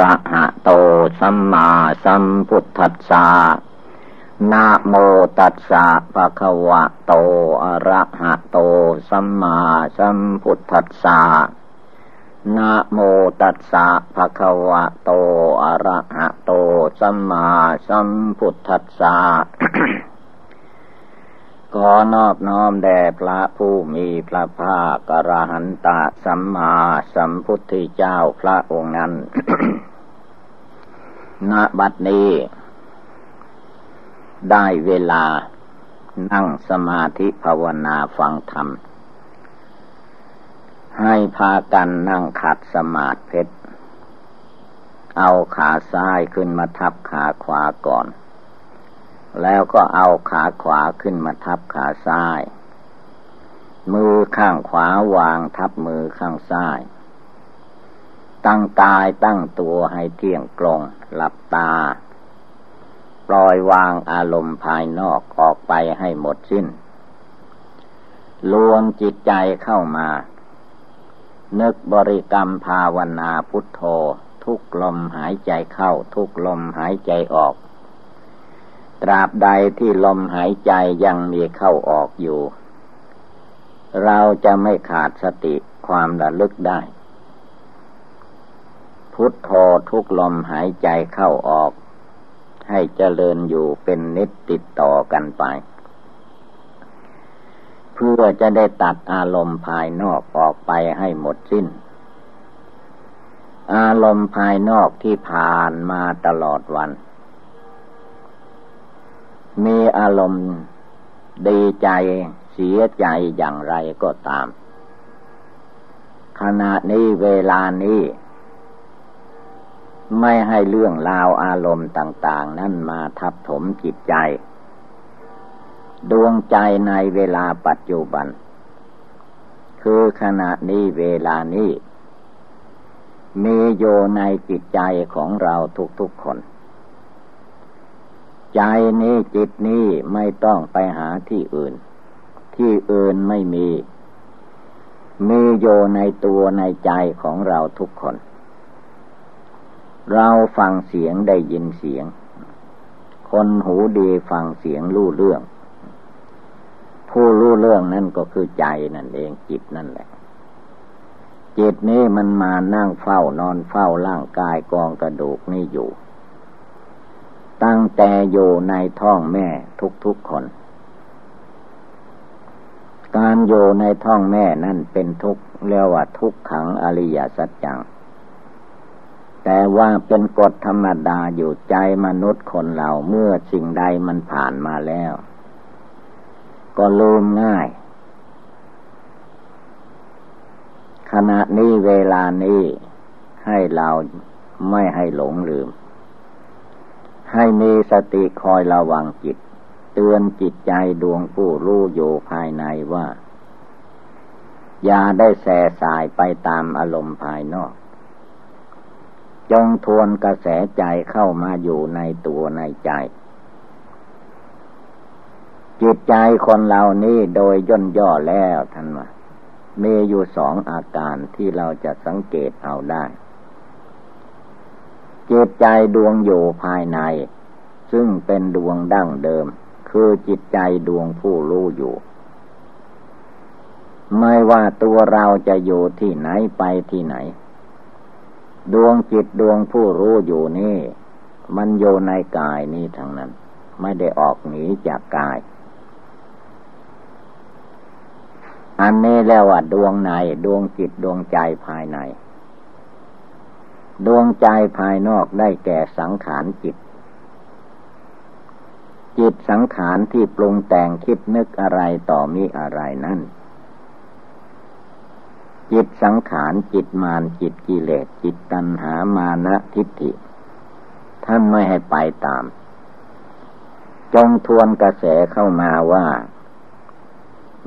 ระหะโตสัมมาสัมพุทธัสสะนะโมตัสสะภะคะวะโตอะระหะโตสัมมาสัมพุทธัสสะนะโมตัสสะภะคะวะโตอะระหะโตสัมมาสัมพุทธัสสะ ขอนอบน้อมแด่พระผู้มีพระภาคกระหันตะสัมมาสัมพุทธเจ้าพระองค์นั้น ณ บัดนี้ ได้เวลานั่งสมาธิภาวนาฟังธรรม ให้พากันนั่งขัดสมาธิเพชร เอาขาซ้ายขึ้นมาทับขาขวาก่อน แล้วก็เอาขาขวาขึ้นมาทับขาซ้าย มือข้างขวาวางทับมือข้างซ้าย ตั้งกายตั้งตัวให้เที่ยงตรง หลับตา ปล่อยวางอารมณ์ภายนอกออกไปให้หมดสิ้น รวมจิตใจเข้ามา นึกบริกรรมภาวนาพุทโธ ทุกลมหายใจเข้า ทุกลมหายใจออก ตราบใดที่ลมหายใจยังมีเข้าออกอยู่ เราจะไม่ขาดสติความระลึกได้ พุทโธทุกลมหายใจเข้าออก ให้เจริญอยู่เป็นนิดติดต่อกันไป เพื่อจะได้ตัดอารมณ์ภายนอกออกไปให้หมดสิ้น อารมณ์ภายนอกที่ผ่านมาตลอดวัน มีอารมณ์ดีใจเสียใจอย่างไรก็ตาม ขณะนี้เวลานี้ ไม่ให้เรื่องราวอารมณ์ต่าง ๆ นั่นมาทับถมจิตใจ ดวงใจในเวลาปัจจุบัน คือขณะนี้เวลานี้ มีโยในจิตใจของเราทุกๆคน ใจนี้จิตนี้ไม่ต้องไปหาที่อื่น ที่อื่นไม่มี มีโยในตัวในใจของเราทุกคน เราฟังเสียงได้ยินเสียง คนหูดีฟังเสียงรู้เรื่อง ผู้รู้เรื่องนั่นก็คือใจนั่นเองจิตนั่นแหละ จิตนี้มันมานั่งเฝ้านอนเฝ้าร่างกายกองกระดูกนี่อยู่ ตั้งแต่อยู่ในท้องแม่ทุกๆคน การอยู่ในท้องแม่นั่นเป็นทุกข์เรียกว่าทุกขังอริยสัจจัง แต่ว่าเป็นกฎธรรมดาอยู่ใจมนุษย์คนเราเมื่อสิ่งใดมันผ่านมาแล้ว ก็ลืมง่าย ขณะนี้เวลานี้ให้เราไม่ให้หลงลืม ให้มีสติคอยระวังจิต เตือนจิตใจดวงผู้รู้อยู่ภายในว่า อย่าได้แส่สายไปตามอารมณ์ภายนอก จงทวนกระแสใจเข้ามาอยู่ในตัวในใจ จิตใจคนเหล่านี้โดยย่นย่อแล้วท่านว่ามีอยู่สองอาการที่เราจะสังเกตเอาได้ จิตใจดวงอยู่ภายใน ซึ่งเป็นดวงดั้งเดิม คือจิตใจดวงผู้รู้อยู่ ไม่ว่าตัวเราจะอยู่ที่ไหนไปที่ไหน ดวงจิตดวงผู้รู้อยู่นี่ มันอยู่ในกายนี้ทั้งนั้น ไม่ได้ออกหนีจากกาย อันนี้แล้วว่าดวงในดวงจิตดวงใจภายใน ดวงใจภายนอกได้แก่สังขารจิต จิตสังขารที่ปรุงแต่งคิดนึกอะไรต่อมีอะไรนั่น จิตสังขารจิตมารจิตกิเลสจิตตัณหามานะทิฏฐิ ท่านไม่ให้ไปตาม จงทวนกระแสเข้ามาว่า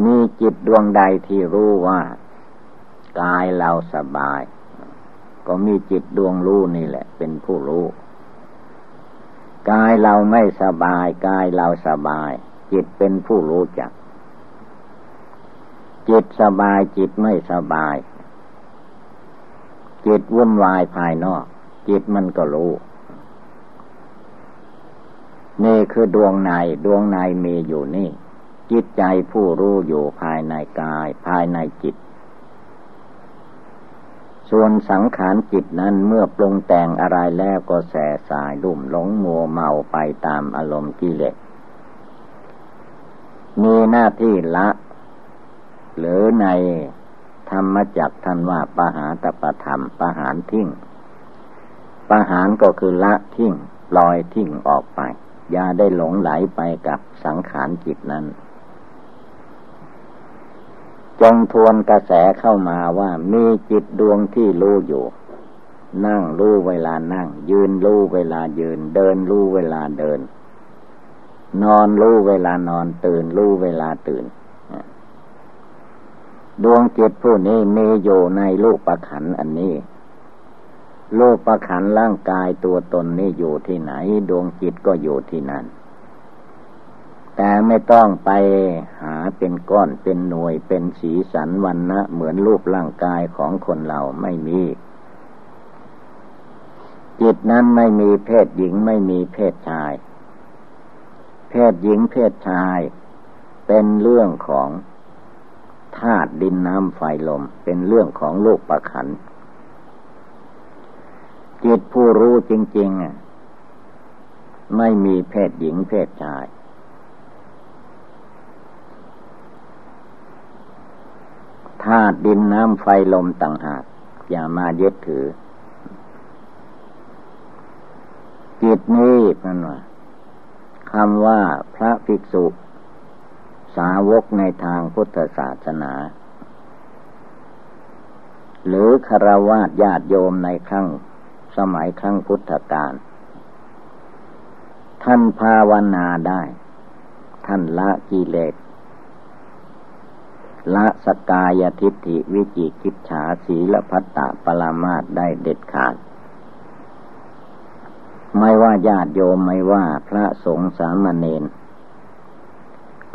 มีจิตดวงใดที่รู้ว่า กายเราสบาย ก็มีจิตดวงรู้นี่แหละ เป็นผู้รู้ กายเราไม่สบาย กายเราสบาย จิตเป็นผู้รู้จัก จิตสบายจิตไม่สบาย จิตวุ่นวายภายนอก จิตมันก็รู้ นี่คือดวงในดวงในมีอยู่นี่ จิตใจผู้รู้อยู่ภายในกาย ภายในจิต ส่วนสังขารจิตนั้นเมื่อปรุงแต่งอะไรแล้วก็แสสายลุ่มหลงมัวเมาไปตามอารมณ์กิเลส มีหน้าที่ละ หรือในธรรมจักท่านว่าปหาตปธรรมปหารทิ้งปหารก็คือละทิ้งลอยทิ้งออกไป อย่าได้หลงไหลไปกับสังขารจิตนั้น จงทวนกระแสเข้ามาว่ามีจิตดวงที่รู้อยู่ นั่งรู้เวลานั่ง ยืนรู้เวลายืน เดินรู้เวลาเดิน นอนรู้เวลานอนตื่นรู้เวลาตื่น ดวงจิตผู้นี้มีอยู่ในลูกประขันอันนี้ลูกประขันร่างกายตัวตนนี้อยู่ที่ไหน ดวงจิตก็อยู่ที่นั่น แต่ไม่ต้องไปหาเป็นก้อนเป็นหน่วยเป็นสีสันวันนะเหมือนรูปร่างกายของคนเราไม่มี จิตนั้นไม่มีเพศหญิงไม่มีเพศชาย เพศหญิงเพศชาย เป็นเรื่องของธาตุดินน้ำไฟลม เป็นเรื่องของโลกประขัน จิตผู้รู้จริง ๆ ไม่มีเพศหญิงเพศชาย ธาตุดินน้ำไฟลมต่างหาก อย่ามายึดถือ จิตนี้นั่นว่าคำว่าพระภิกษุ สาวกในทางพุทธศาสนา หรือคารวะญาติโยมในครั้งสมัยครั้งพุทธกาลท่านภาวนาได้ ท่านละกิเลส ละสกายทิฏฐิวิจิกิจฉาสีละพัตตะปรามาตได้เด็ดขาด ไม่ว่าญาติโยมไม่ว่าพระสงฆ์สามเณร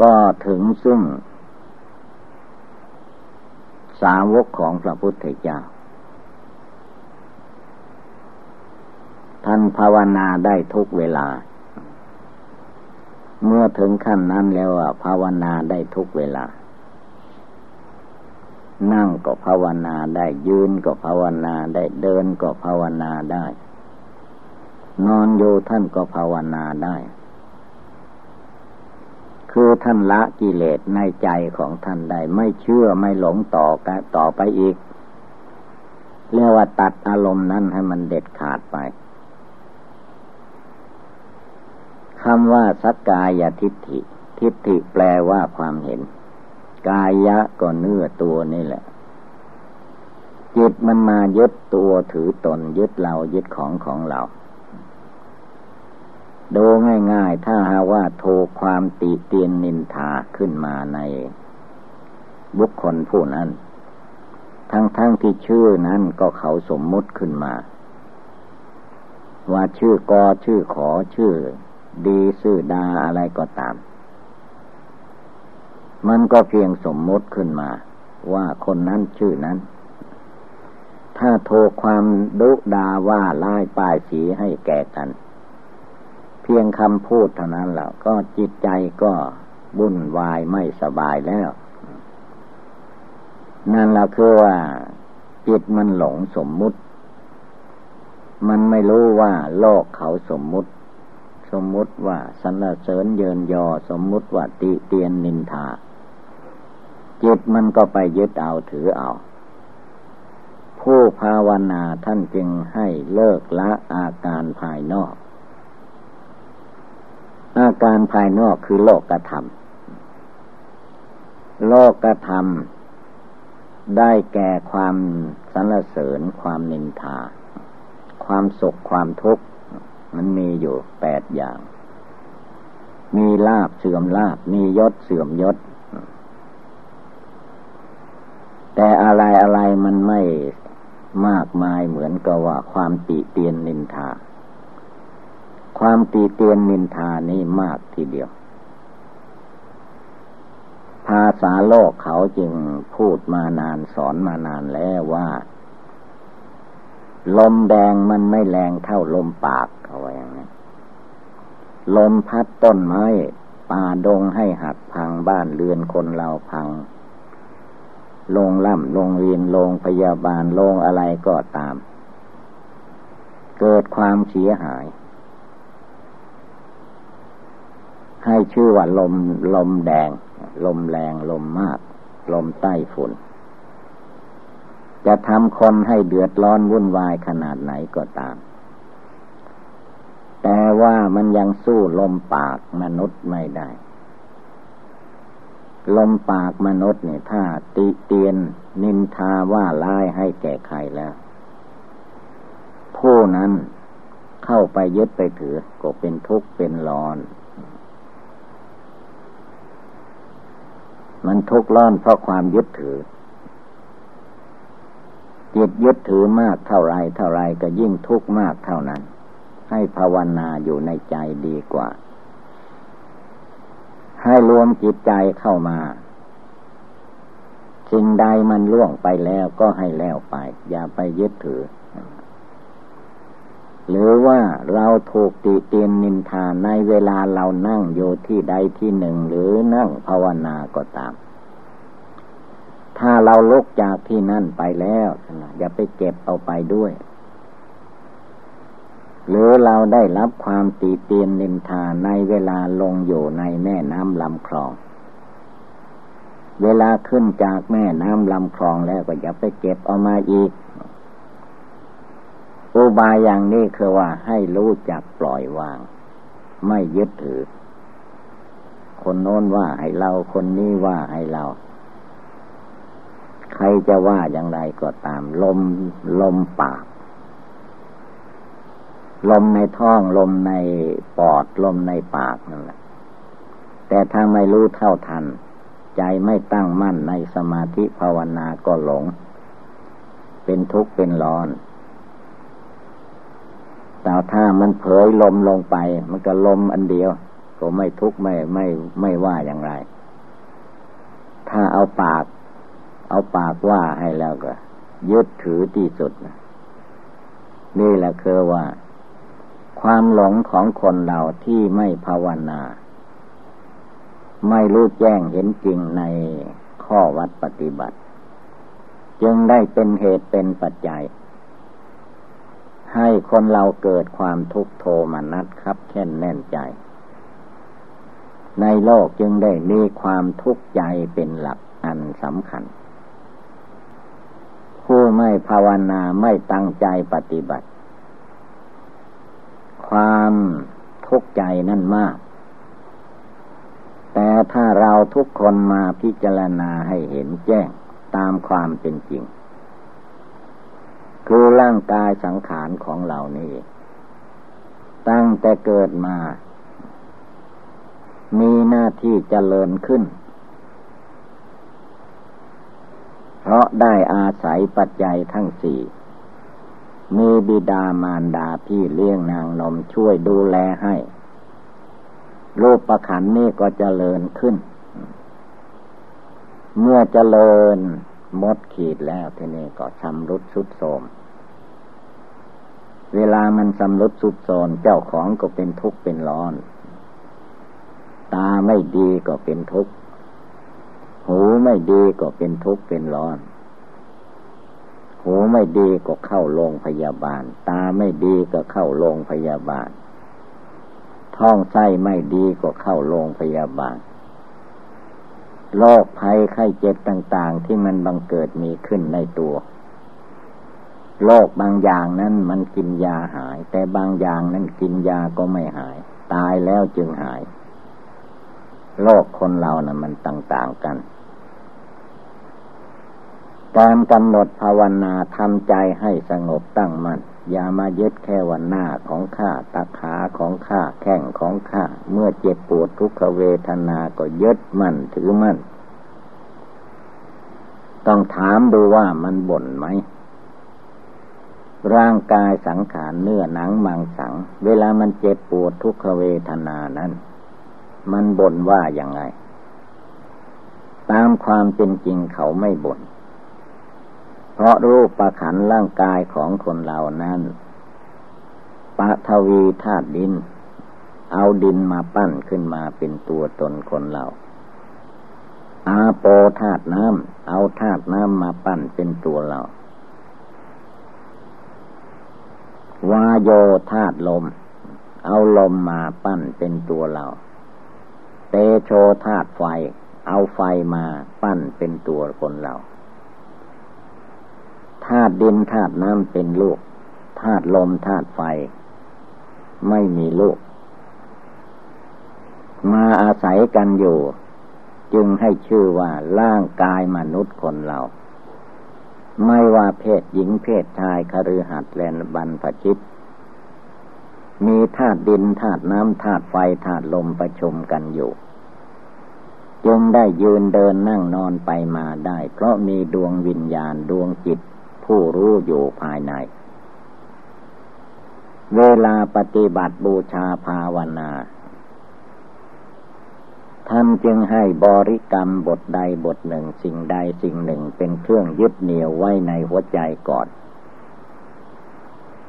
ก็ถึงซึ่ง สาวกของพระพุทธเจ้า ท่านภาวนาได้ทุกเวลา เมื่อถึงขั้นนั้นแล้วภาวนาได้ทุกเวลา นั่งก็ภาวนาได้ยืนก็ภาวนาได้เดินก็ภาวนาได้ นอนอยู่ท่านก็ภาวนาได้ คือท่านละกิเลสในใจของท่านได้ไม่เชื่อไม่หลงต่อกันต่อไปอีก เรียกว่าตัดอารมณ์นั้นให้มันเด็ดขาดไปคำว่าสักกายทิฏฐิ ทิฏฐิแปลว่าความเห็น กายะก็เนื้อตัวนี่แหละ จิตมันมายึดตัวถือตนยึดเรายึดของของเรา ดูง่าย ๆ ถ้าหาว่าโทความติเตียนนินทาขึ้นมาใน บุคคลผู้นั้น ทั้งๆทที่ชื่อนั้นก็เขาสมมุติขึ้นมา ว่าชื่อกอชื่อขอชื่อ ดีชื่อดาอะไรก็ตาม มันก็เพียงสมมติขึ้นมา ว่าคนนั้นชื่อนั้น ถ้าโทรความดุดาว่าล่ายป้ายสีให้แก่กัน เพียงคำพูดเท่านั้นแหละก็จิตใจก็บุ่นวายไม่สบายแล้ว นั่นแหละคือว่า จิตมันหลงสมมุติ มันไม่รู้ว่าโลกเขาสมมุติสมมุติว่าสรรเสริญเยินยอ สมมุติว่าติเตียนนินทา จิตมันก็ไปยึดเอาถือเอา ผู้ภาวนาท่านจึงให้เลิกละอาการภายนอก อาการภายนอกคือโลกธรรม โลกธรรมได้แก่ความสรรเสริญความนินทา ความสุขความทุกข์ มันมีอยู่แปดอย่าง มีลาบเสื่อมลาบ มียศเสื่อมยศ แต่อะไรอะไรมันไม่มากมายเหมือนกับว่า ความติเตียนนินทา ความตีเตียนนินทานี่มากทีเดียว ภาษาโลกเขาจึงพูดมานานสอนมานานแล้วว่า ลมแดงมันไม่แรงเท่าลมปากเขาว่าอย่างนี้ลมพัดต้นไม้ ป่าดงให้หักพังบ้านเรือนคนเราพังโรงล่ำโรงเรียนโรงพยาบาลโรงอะไรก็ตาม เกิดความเสียหาย ให้ชื่อว่าลมลมแดง ลมแรงลมมาก ลมใต้ฝุ่น จะทำคนให้เดือดร้อนวุ่นวายขนาดไหนก็ตาม แต่ว่ามันยังสู้ลมปากมนุษย์ไม่ได้ลมปากมนุษย์เนี่ยถ้าติเตียนนินทาว่าร้ายให้แก่ใครแล้ว ผู้นั้นเข้าไปยึดไปถือ ก็เป็นทุกข์เป็นร้อน มันทุกข์ร้อนเพราะความยึดถือจิตยึดถือมากเท่าไรเท่าไรก็ยิ่งทุกข์มากเท่านั้น ให้ภาวนาอยู่ในใจดีกว่า ให้รวมจิตใจเข้ามาสิ่งใดมันล่วงไปแล้วก็ให้แล้วไป อย่าไปยึดถือ หรือว่าเราถูกติเตียนนินทาในเวลาเรานั่งอยู่ที่ใดที่หนึ่งหรือนั่งภาวนาก็ตาม ถ้าเราลุกจากที่นั่นไปแล้วอย่าไปเก็บเอาไปด้วย หรือเราได้รับความตีเตียนนินทาในเวลาลงอยู่ในแม่น้ำลำคลอง เวลาขึ้นจากแม่น้ำลำคลองแล้วก็อย่าไปเก็บเอามาอีก อุบายอย่างนี้คือว่าให้รู้จักปล่อยวาง ไม่ยึดถือ คนโน้นว่าให้เราคนนี้ว่าให้เรา ใครจะว่าอย่างไรก็ตาม ลมลมปาก ลมในท้องลมในปอดลมในปากนั่นแหละ แต่ถ้าไม่รู้เท่าทัน ใจไม่ตั้งมั่นในสมาธิภาวนาก็หลง เป็นทุกข์เป็นร้อน แต่ถ้ามันเผยลมลงไป มันก็ลมอันเดียว ก็ไม่ทุกข์ไม่ไม่ไม่ว่าอย่างไร ถ้าเอาปาก เอาปากว่าให้แล้วก็ ยึดถือที่สุดนะนี่แหละคือว่า ความหลงของคนเราที่ไม่ภาวนา ไม่รู้แจ้งเห็นจริงในข้อวัดปฏิบัติ จึงได้เป็นเหตุเป็นปัจจัย ให้คนเราเกิดความทุกโทมนัสครับแค่นแน่นใจ ในโลกจึงได้มีความทุกข์ใจเป็นหลักอันสำคัญ ผู้ไม่ภาวนาไม่ตั้งใจปฏิบัติ ความทุกข์ใจนั่นมาก แต่ถ้าเราทุกคนมาพิจารณาให้เห็นแจ้งตามความเป็นจริง คือร่างกายสังขารของเรานี่ ตั้งแต่เกิดมา มีหน้าที่เจริญขึ้น เพราะได้อาศัยปัจจัยทั้งสี่มีบิดามารดาพี่เลี้ยงนางนมช่วยดูแลให้ รูปประขันนี่ก็เจริญขึ้น เมื่อเจริญ หมดขีดแล้วทีนี้ก็ชำรุดสุดโทมเวลามันสำรุดสุดโทมเจ้าของก็เป็นทุกข์เป็นร้อน ตาไม่ดีก็เป็นทุกข์ หูไม่ดีก็เป็นทุกข์เป็นร้อน หูไม่ดีก็เข้าโรงพยาบาล ตาไม่ดีก็เข้าโรงพยาบาล ท้องไส้ไม่ดีก็เข้าโรงพยาบาล โรคภัยไข้เจ็บต่าง ๆ ที่มันบังเกิดมีขึ้นในตัวโรคบางอย่างนั้นมันกินยาหาย แต่บางอย่างนั้นกินยาก็ไม่หาย ตายแล้วจึงหายโรคคนเรานะ่ะ มันต่างๆกัน การกำหนดภาวนาทำใจให้สงบตั้งมัน่น อย่ามายึดแค่วันหน้าของข้าตาขาของข้าแข้งของข้าเมื่อเจ็บปวดทุกขเวทนาก็ยึดมั่นถือมั่น ต้องถามดูว่ามันบ่นไหม ร่างกายสังขารเนื้อหนังมังสัง เวลามันเจ็บปวดทุกขเวทนานั้น มันบ่นว่าอย่างไง ตามความเป็นจริงเขาไม่บน่น เพราะรูปประขันร่างกายของคนเรานั้นปะทวีธาตุดิน เอาดินมาปั้นขึ้นมาเป็นตัวตนคนเรา อาโปธาตุน้ำเอาธาตุน้ำมาปั้นเป็นตัวเรา วาโยธาตุลม เอาลมมาปั้นเป็นตัวเรา เตโชธาตุไฟ เอาไฟมาปั้นเป็นตัวคนเรา ธาตุดินธาตุน้ำเป็นลูกธาตุลมธาตุไฟ ไม่มีลูก มาอาศัยกันอยู่ จึงให้ชื่อว่าร่างกายมนุษย์คนเรา ไม่ว่าเพศหญิงเพศชายคฤหัสถ์และบรรพชิต มีธาตุดินธาตุน้ำธาตุไฟธาตุลมประชุมกันอยู่จึงได้ยืนเดินนั่งนอนไปมาได้ เพราะมีดวงวิญญาณดวงจิต ผู้รู้อยู่ภายใน เวลาปฏิบัติบูชาภาวนาท่านจึงให้บริกรรมบทใดบทหนึ่งสิ่งใดสิ่งหนึ่งเป็นเครื่องยึดเหนี่ยวไว้ในหัวใจก่อน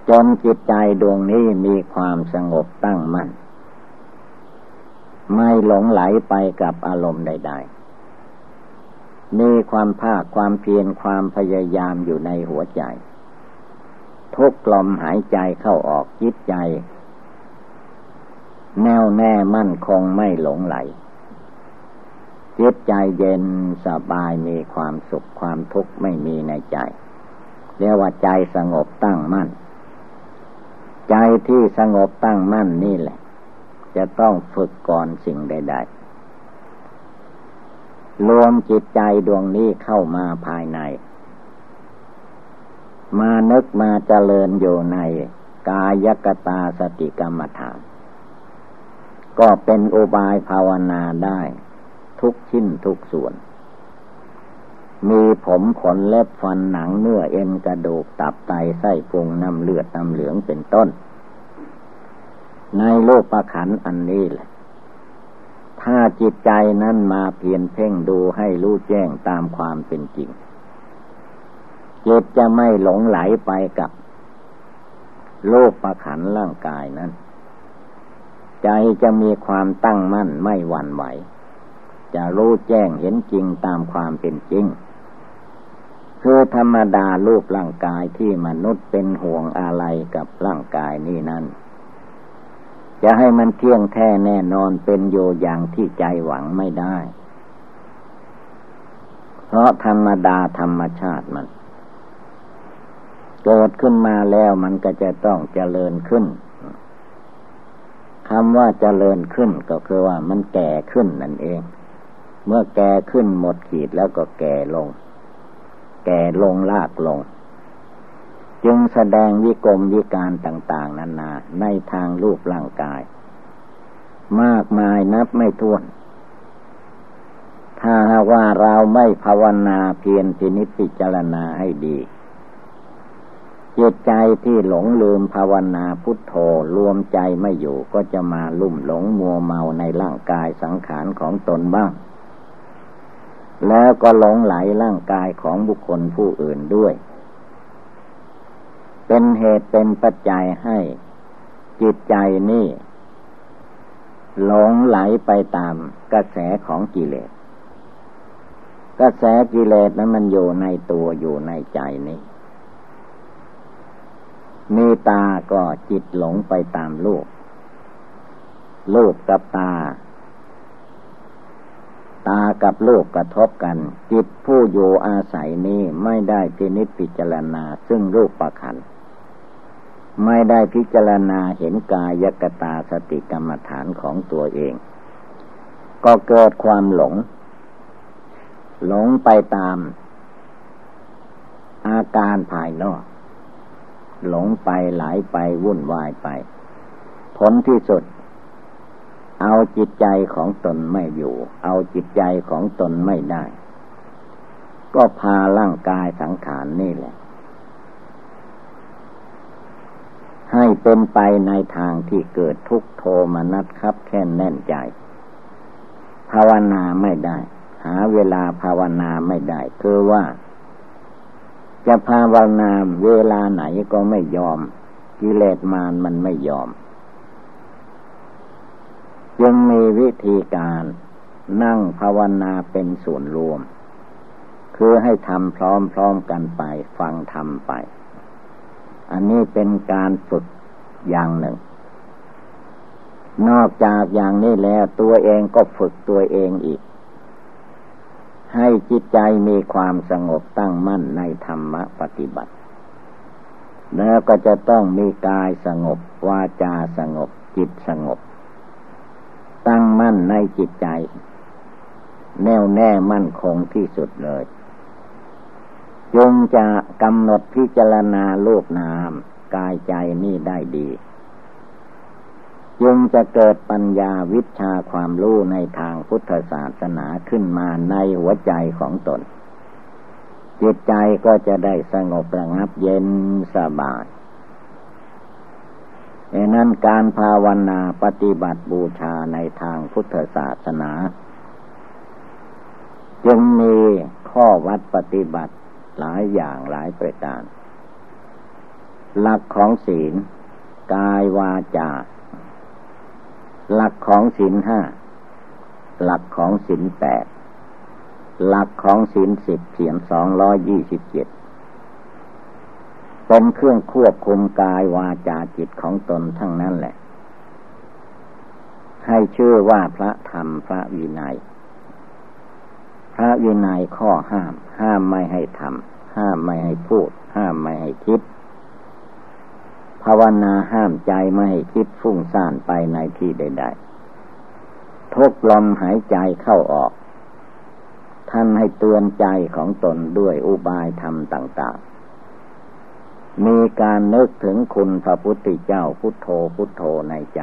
จนจิตใจดวงนี้มีความสงบตั้งมั่น ไม่หลงไหลไปกับอารมณ์ใด ๆ มีความภาคความเพียรความพยายามอยู่ในหัวใจ ทุกลมหายใจเข้าออกจิตใจ แน่วแน่มั่นคงไม่หลงไหล จิตใจเย็นสบายมีความสุขความทุกข์ไม่มีในใจเรียกว่าใจสงบตั้งมั่น ใจที่สงบตั้งมั่นนี่แหละ จะต้องฝึกก่อนสิ่งใด ๆ รวมจิตใจดวงนี้เข้ามาภายใน มานึกมาเจริญอยู่ในกายกตาสติกรรมฐาน ก็เป็นอุบายภาวนาได้ ทุกชิ้นทุกส่วน มีผมขนเล็บฟันหนังเนื้อเอ็นกระดูกตับไตไส้พุงน้ำเลือดน้ำเหลืองเป็นต้น ในโลกประขันอันนี้แหละ ถ้าจิตใจนั้นมาเพียนเพ่งดูให้รู้แจ้งตามความเป็นจริง จิตจะไม่หลงไหลไปกับ โลกประขันร่างกายนั้น ใจจะมีความตั้งมั่นไม่หวั่นไหว จะรู้แจ้งเห็นจริงตามความเป็นจริง คือธรรมดารูปร่างกายที่มนุษย์เป็นห่วงอะไรกับร่างกายนี้นั้น จะให้มันเที่ยงแท้แน่นอนเป็นโยอย่างที่ใจหวังไม่ได้ เพราะธรรมดาธรรมชาติมัน เกิดขึ้นมาแล้วมันก็จะต้องเจริญขึ้นคำว่าเจริญขึ้นก็คือว่ามันแก่ขึ้นนั่นเอง เมื่อแก่ขึ้นหมดขีดแล้วก็แก่ลง แก่ลงลากลง จึงแสดงวิกรมวิการต่างๆนานาในทางรูปร่างกาย มากมายนับไม่ถ้วน ถ้าว่าเราไม่ภาวนาเพียรพินิจพิจารณาให้ดีจิตใจที่หลงลืมภาวนาพุทโธรวมใจไม่อยู่ก็จะมาลุ่มหลงมัวเมาในร่างกายสังขารของตนบ้าง แล้วก็หลงไหลร่างกายของบุคคลผู้อื่นด้วย เป็นเหตุเป็นปัจจัยให้ จิตใจนี่หลงไหลไปตามกระแสของกิเลส กระแสกิเลสนั้นมันอยู่ในตัวอยู่ในใจนี้มีตาก็จิตหลงไปตามลูก ลูกกับตา ตากับลูกกระทบกัน จิตผู้อยู่อาศัยนี้ไม่ได้พินิจพิจารณาซึ่งรูปประคัน ไม่ได้พิจารณาเห็นกายกตาสติกรรมฐานของตัวเอง ก็เกิดความหลง หลงไปตาม อาการภายนอก หลงไปไหลไปวุ่นวายไป ผลที่สุด เอาจิตใจของตนไม่อยู่ เอาจิตใจของตนไม่ได้ ก็พาร่างกายสังขารนนี่แหละ ให้เป็นไปในทางที่เกิดทุกโทมนัสครับแค่นแน่นใจ ภาวนาไม่ได้ หาเวลาภาวนาไม่ได้ คือว่า จะภาวนาเวลาไหนก็ไม่ยอม กิเลสมารมันไม่ยอม ยังมีวิธีการนั่งภาวนาเป็นส่วนรวม คือให้ทำพร้อมๆกันไป ฟังทำไป อันนี้เป็นการฝึกอย่างหนึ่ง นอกจากอย่างนี้แล้วตัวเองก็ฝึกตัวเองอีก ให้จิตใจมีความสงบตั้งมั่นในธรรมปฏิบัติ แล้วก็จะต้องมีกายสงบ วาจาสงบ จิตสงบ ตั้งมั่นในจิตใจ แน่วแน่มั่นคงที่สุดเลย จงจะกำหนดพิจารณาโลกนามกายใจนี่ได้ดี จึงจะเกิดปัญญาวิชาความรู้ในทางพุทธศาสนาขึ้นมาในหัวใจของตน จิตใจก็จะได้สงบระงับเย็นสบายดังนั้นการภาวนาปฏิบัติบูชาในทางพุทธศาสนา จึงมีข้อวัดปฏิบัติ หลายอย่างหลายประการ หลักของศีล กายวาจา หลักของศีลห้า หลักของศีลแปด หลักของศีลสิบเสียงสองร้อยยี่สิบเจ็ดเป็นเครื่องควบคุมกายวาจาจิตของตนทั้งนั้นแหละ ให้ชื่อว่าพระธรรมพระวินัย พระวินัยข้อห้าม ห้ามไม่ให้ทำห้ามไม่ให้พูด ห้ามไม่ให้คิด ภาวนาห้ามใจไม่ให้คิดฟุ้งซ่านไปในที่ใด ๆทุกลมหายใจเข้าออก ท่านให้เตือนใจของตนด้วยอุบายธรรมต่าง ๆมีการนึกถึงคุณพระพุทธเจ้าพุทโธพุทโธในใจ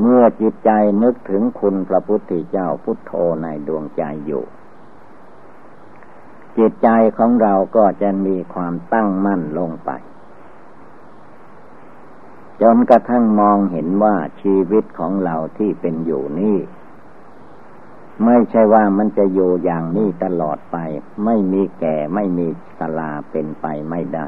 เมื่อจิตใจนึกถึงคุณพระพุทธเจ้าพุทโธในดวงใจอยู่ จิตใจของเราก็จะมีความตั้งมั่นลงไป จนกระทั่งมองเห็นว่าชีวิตของเราที่เป็นอยู่นี่ไม่ใช่ว่ามันจะอยู่อย่างนี้ตลอดไป ไม่มีแก่ไม่มีสลาเป็นไปไม่ได้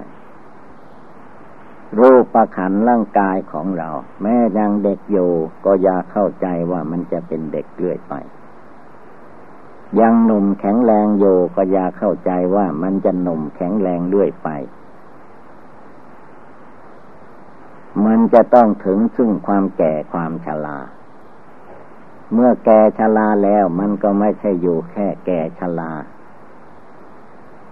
รูปประขันร่างกายของเรา แม้ยังเด็กอยู่ก็อย่าเข้าใจว่ามันจะเป็นเด็กเรื่อยไป ยังหนุ่มแข็งแรงอยู่ก็อย่าเข้าใจว่ามันจะหนุ่มแข็งแรงเรื่อยไป มันจะต้องถึงซึ่งความแก่ความชราเมื่อแก่ชราแล้วมันก็ไม่ใช่อยู่แค่แก่ชรา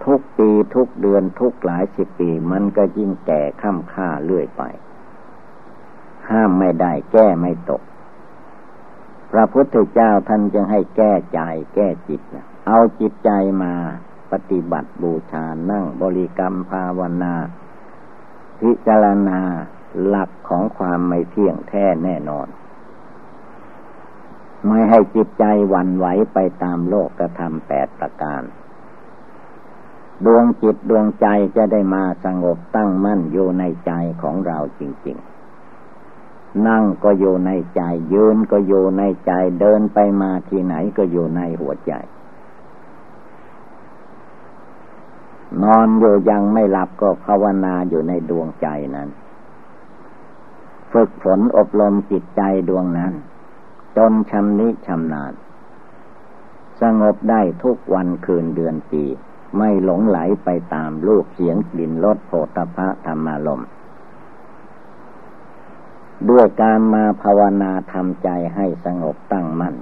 ทุกปีทุกเดือนทุกหลายสิบปี มันก็ยิ่งแก่ข้ามค่าเรื่อยไป ห้ามไม่ได้แก้ไม่ตก พระพุทธเจ้าท่านจึงให้แก้ใจแก้จิตเอาจิตใจมาปฏิบัติบูชานั่งบริกรรมภาวนา พิจารณาหลักของความไม่เที่ยงแท้แน่นอน ไม่ให้จิตใจวันไหวไปตามโลกกระทำแปดประการ ดวงจิตดวงใจจะได้มาสงบตั้งมั่นอยู่ในใจของเราจริง ๆ นั่งก็อยู่ในใจ ยืนก็อยู่ในใจ เดินไปมาที่ไหนก็อยู่ในหัวใจ นอนอยู่ยังไม่หลับก็ภาวนาอยู่ในดวงใจนั้น ฝึกฝนอบรมจิตใจดวงนั้น จนชำนิชำนาญสงบได้ทุกวันคืนเดือนปี ไม่หลงไหลไปตามรูปเสียงกลิ่นรสโผฏฐะธรรมารมด้วยการมาภาวนาทำใจให้สงบตั้งมั่น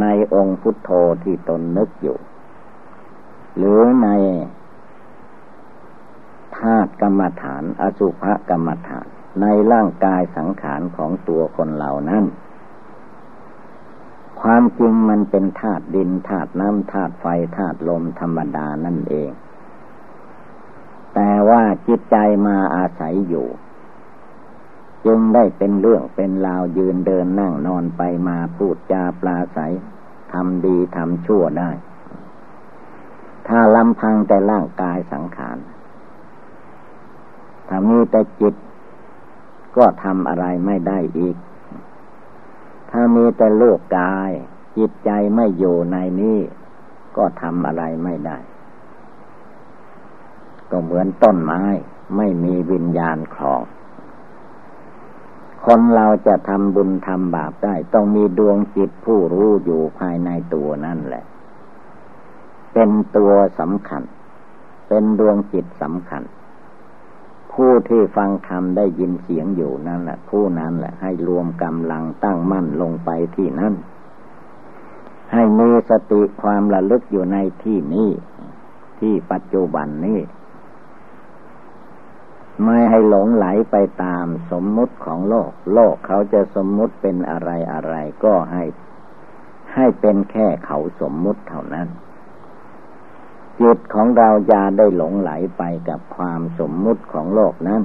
ในองค์พุทโธที่ตนนึกอยู่ หรือในธาตุกรรมฐาน อสุภกรรมฐาน ในร่างกายสังขารของตัวคนเหล่านั้น ความจริงมันเป็นธาตุดินธาตุน้ำธาตุไฟธาตุลมธรรมดานั่นเอง แต่ว่าจิตใจมาอาศัยอยู่ จึงได้เป็นเรื่องเป็นราวยืนเดินนั่งนอนไปมาพูดจาปลาใสทำดีทำชั่วได้ ถ้าลำพังแต่ร่างกายสังขารถ้ามีแต่จิตก็ทำอะไรไม่ได้อีก ถ้ามีแต่โลกกาย จิตใจไม่อยู่ในนี้ ก็ทำอะไรไม่ได้ ก็เหมือนต้นไม้ ไม่มีวิญญาณคลอง คนเราจะทำบุญทำบาปได้ ต้องมีดวงจิตผู้รู้อยู่ภายในตัวนั่นแหละ เป็นตัวสำคัญ เป็นดวงจิตสำคัญ ผู้ที่ฟังธรรมได้ยินเสียงอยู่นั่นแหละผู้นั้นแหละ ให้รวมกำลังตั้งมั่นลงไปที่นั่น ให้มีสติความระลึกอยู่ในที่นี้ที่ปัจจุบันนี้ ไม่ให้หลงไหลไปตามสมมุติของโลก โลกเขาจะสมมุติเป็นอะไรอะไรก็ให้ ให้เป็นแค่เขาสมมุติเท่านั้น จิตของเราอย่าได้หลงไหลไปกับความสมมุติของโลกนั้น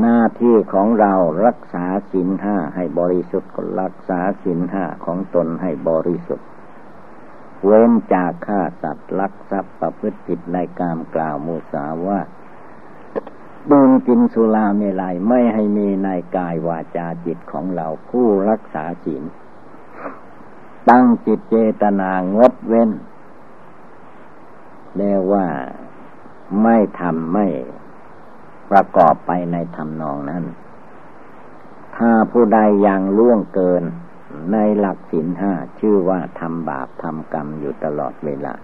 หน้าที่ของเรารักษาศีลห้าให้บริสุทธิ์รักษาศีลห้าของตนให้บริสุทธิ์ เว้นจากฆ่าสัตว์ลักทรัพย์ประพฤติผิดในกามกล่าวมูสาว่าดื่มกินสุราเมลัยไม่ให้มีในกายวาจาจิตของเราผู้รักษาศีลตั้งจิตเจตนางดเว้น เรียกว่าไม่ทำไม่ประกอบไปในธรรมนองนั้น ถ้าผู้ใดยังล่วงเกินในหลักศีลห้าชื่อว่าทำบาปทำกรรมอยู่ตลอดเวลา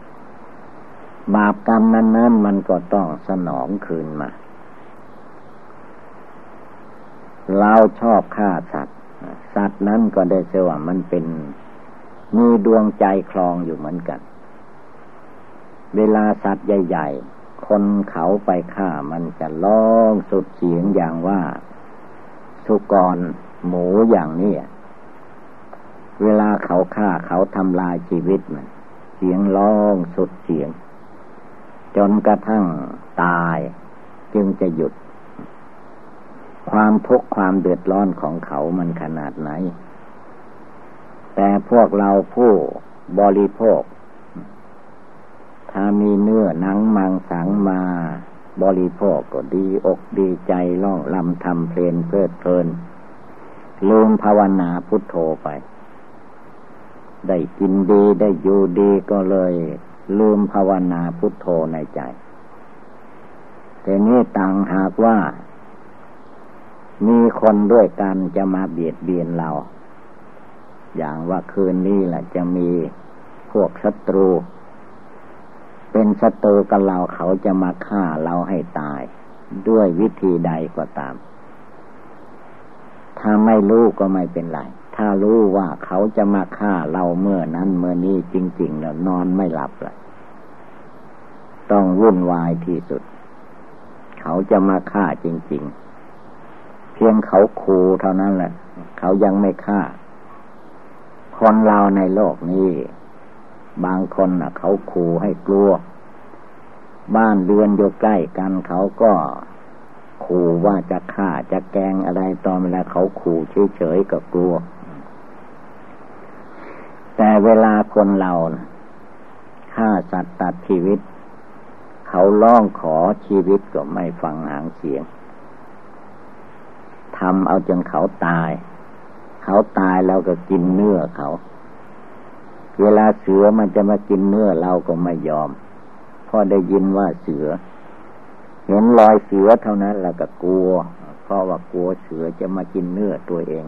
บาปกรรมนั้นนั้นมันก็ต้องสนองคืนมา เราชอบฆ่าสัตว์ สัตว์นั้นก็ได้เชื่อว่ามันเป็นมีดวงใจคลองอยู่เหมือนกัน เวลาสัตว์ใหญ่ ๆ คนเขาไปฆ่ามันจะร้องสุดเสียงอย่างว่า สุกรหมูอย่างนี้เวลาเขาฆ่าเขาทำลายชีวิตมัน เสียงร้องสุดเสียง จนกระทั่งตายจึงจะหยุด ความทุกข์ความเดือดร้อนของเขามันขนาดไหน แต่พวกเราผู้บริโภค ถ้ามีเนื้อหนังมังสังมา บริโภคก็ดีอกดีใจล่องลำทำเพลนเพลิดเพลินลืมภาวนาพุทโธไป ได้กินดีได้อยู่ดีก็เลยลืมภาวนาพุทโธในใจแต่นี้ต่างหากว่า มีคนด้วยกันจะมาเบียดเบียนเรา อย่างว่าคืนนี้แหละจะมีพวกศัตรู เป็นศัตรูกับเราเขาจะมาฆ่าเราให้ตาย ด้วยวิธีใดก็ตาม ถ้าไม่รู้ก็ไม่เป็นไร ถ้ารู้ว่าเขาจะมาฆ่าเราเมื่อนั้นเมื่อนี้จริง ๆ แล้วนอนไม่หลับเลยต้องวุ่นวายที่สุด เขาจะมาฆ่าจริง ๆ เพียงเขาคูเท่านั้นแหละ เขายังไม่ฆ่า คนเราในโลกนี้ บางคนนะเขาขู่ให้กลัว บ้านเรือนอยู่ใกล้กันเขาก็ขู่ว่าจะฆ่าจะแกงอะไรตอนเวลาเขาขู่เฉยๆก็กลัว แต่เวลาคนเราฆ่าสัตว์ตัดชีวิต เขาร้องขอชีวิตก็ไม่ฟังหางเสียงทำเอาจนเขาตาย เขาตายแล้วก็กินเนื้อเขา เวลาเสือมันจะมากินเนื้อเราก็ไม่ยอมพอได้ยินว่าเสือ เห็นรอยเสือเท่านั้นเราก็กลัว เพราะว่ากลัวเสือจะมากินเนื้อตัวเอง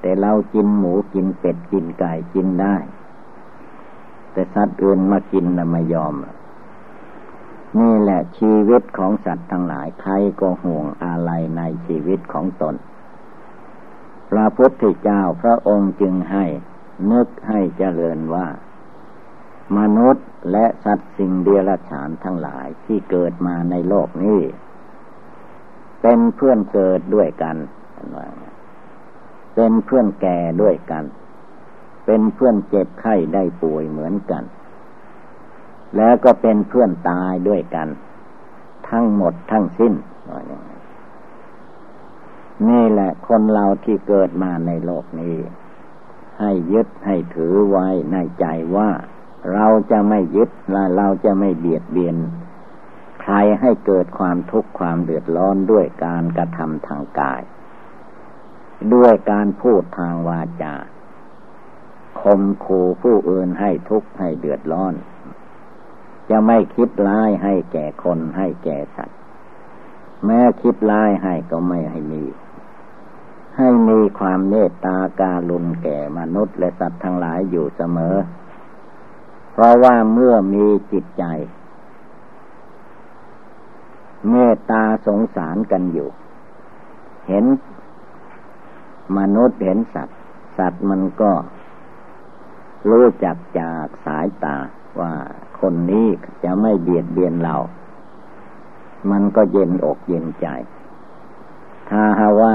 แต่เรากินหมูกินเป็ดกินไก่กินได้ แต่สัตว์อื่นมากินเราไม่ยอมนี่แหละชีวิตของสัตว์ทั้งหลายใครก็ห่วงอะไรในชีวิตของตน พระพุทธเจ้าพระองค์จึงให้ นึกให้เจริญว่า มนุษย์และสัตว์สิ่งเดรัจฉานทั้งหลายที่เกิดมาในโลกนี้ เป็นเพื่อนเกิดด้วยกันเป็นเพื่อนแก่ด้วยกัน เป็นเพื่อนเจ็บไข้ได้ป่วยเหมือนกัน แล้วก็เป็นเพื่อนตายด้วยกัน ทั้งหมดทั้งสิ้นนี่แหละคนเราที่เกิดมาในโลกนี้ ให้ยึดให้ถือไว้ในใจว่า เราจะไม่ยึดและเราจะไม่เบียดเบียน ใครให้เกิดความทุกข์ความเดือดร้อนด้วยการกระทำทางกาย ด้วยการพูดทางวาจาคมขู่ผู้อื่นให้ทุกข์ให้เดือดร้อน จะไม่คิดร้ายให้แก่คนให้แก่สัตว์ แม้คิดร้ายให้ก็ไม่ให้มี ให้มีความเมตตาการุณแก่มนุษย์และสัตว์ทั้งหลายอยู่เสมอ เพราะว่าเมื่อมีจิตใจ เมตตาสงสารกันอยู่ เห็นมนุษย์เห็นสัตว์ สัตว์มันก็ รู้จักจากสายตาว่าคนนี้จะไม่เบียดเบียนเรา มันก็เย็นอกเย็นใจ ถ้าหาว่า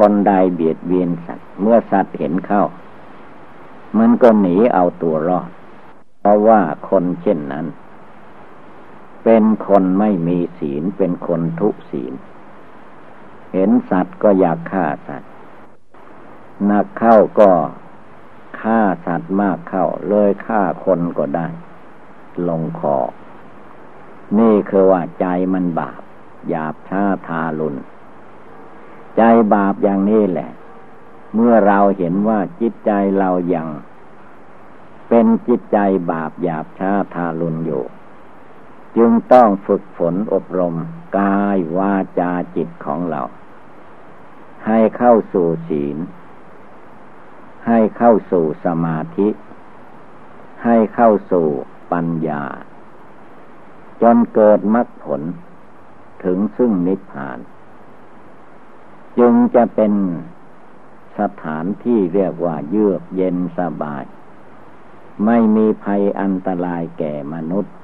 คน ใดเบียดเบียนสัตว์ เมื่อสัตว์เห็นเข้า มันก็หนีเอาตัวรอด เพราะว่าคนเช่นนั้น เป็นคนไม่มีศีลเป็นคนทุศีล เห็นสัตว์ก็อยากฆ่าสัตว์นักเข้าก็ฆ่าสัตว์มากเข้า เลยฆ่าคนก็ได้ ลงคอ นี่คือว่าใจมันบาปหยาบช้าทารุณ ใจบาปอย่างนี้แหละ เมื่อเราเห็นว่าจิตใจเรายังเป็นจิตใจบาปหยาบช้าทารุณอยู่ จึงต้องฝึกฝนอบรมกายวาจาจิตของเรา ให้เข้าสู่ศีล ให้เข้าสู่สมาธิ ให้เข้าสู่ปัญญา จนเกิดมรรคผลถึงซึ่งนิพพาน จึงจะเป็นสถานที่เรียกว่าเยือกเย็นสบาย ไม่มีภัยอันตรายแก่มนุษย์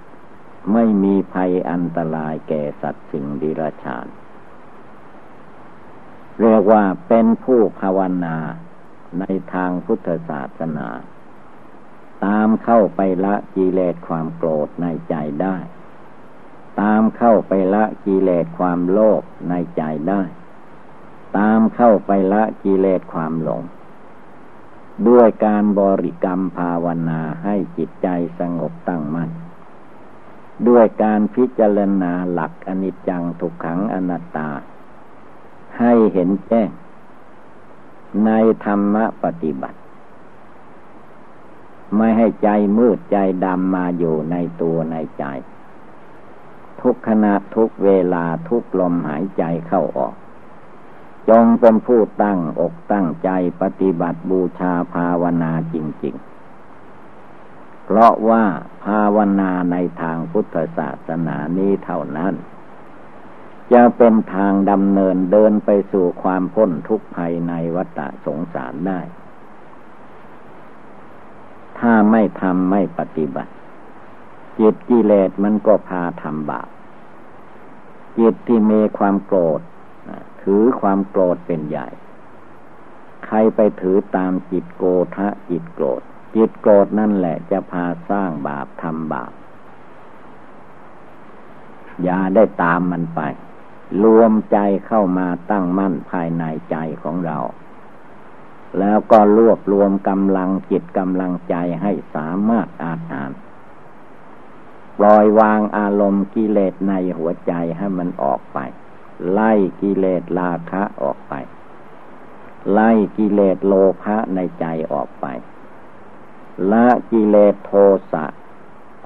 ไม่มีภัยอันตรายแก่สัตว์สิ่งดิรชาน เรียกว่าเป็นผู้ภาวนาในทางพุทธศาสนา ตามเข้าไปละกิเลสความโกรธในใจได้ ตามเข้าไปละกิเลสความโลภในใจได้ ตามเข้าไปละกิเลสความหลง ด้วยการบริกรรมภาวนาให้จิตใจสงบตั้งมัน่นด้วยการพิจารณาหลักอนิจจังทุกขังอนัตตา ให้เห็นแจ้ง ในธรรมปฏิบัติ ไม่ให้ใจมืดใจดำมาอยู่ในตัวในใจ ทุกขณะทุกเวลาทุกลมหายใจเข้าออก จงเป็นผู้ตั้งอกตั้งใจปฏิบัติบูชาภาวนาจริง ๆ เพราะว่าภาวนาในทางพุทธศาสนานี้เท่านั้น จะเป็นทางดำเนินเดินไปสู่ความพ้นทุกข์ภัยในวัฏสงสารได้ ถ้าไม่ทำไม่ปฏิบัติ จิตกิเลสมันก็พาทำบาปจิตที่มีความโกรธ ถือความโกรธเป็นใหญ่ ใครไปถือตามจิตโกทะจิตโกรธ จิตโกรธนั่นแหละจะพาสร้างบาปทำบาป อย่าได้ตามมันไป รวมใจเข้ามาตั้งมั่นภายในใจของเรา แล้วก็รวบรวมกำลังจิตกำลังใจให้สามารถอาหารปล่อยวางอารมณ์กิเลสในหัวใจให้มันออกไป ไล่กิเลสราคะออกไป ไล่กิเลสโลภะในใจออกไป ละกิเลสโทสะ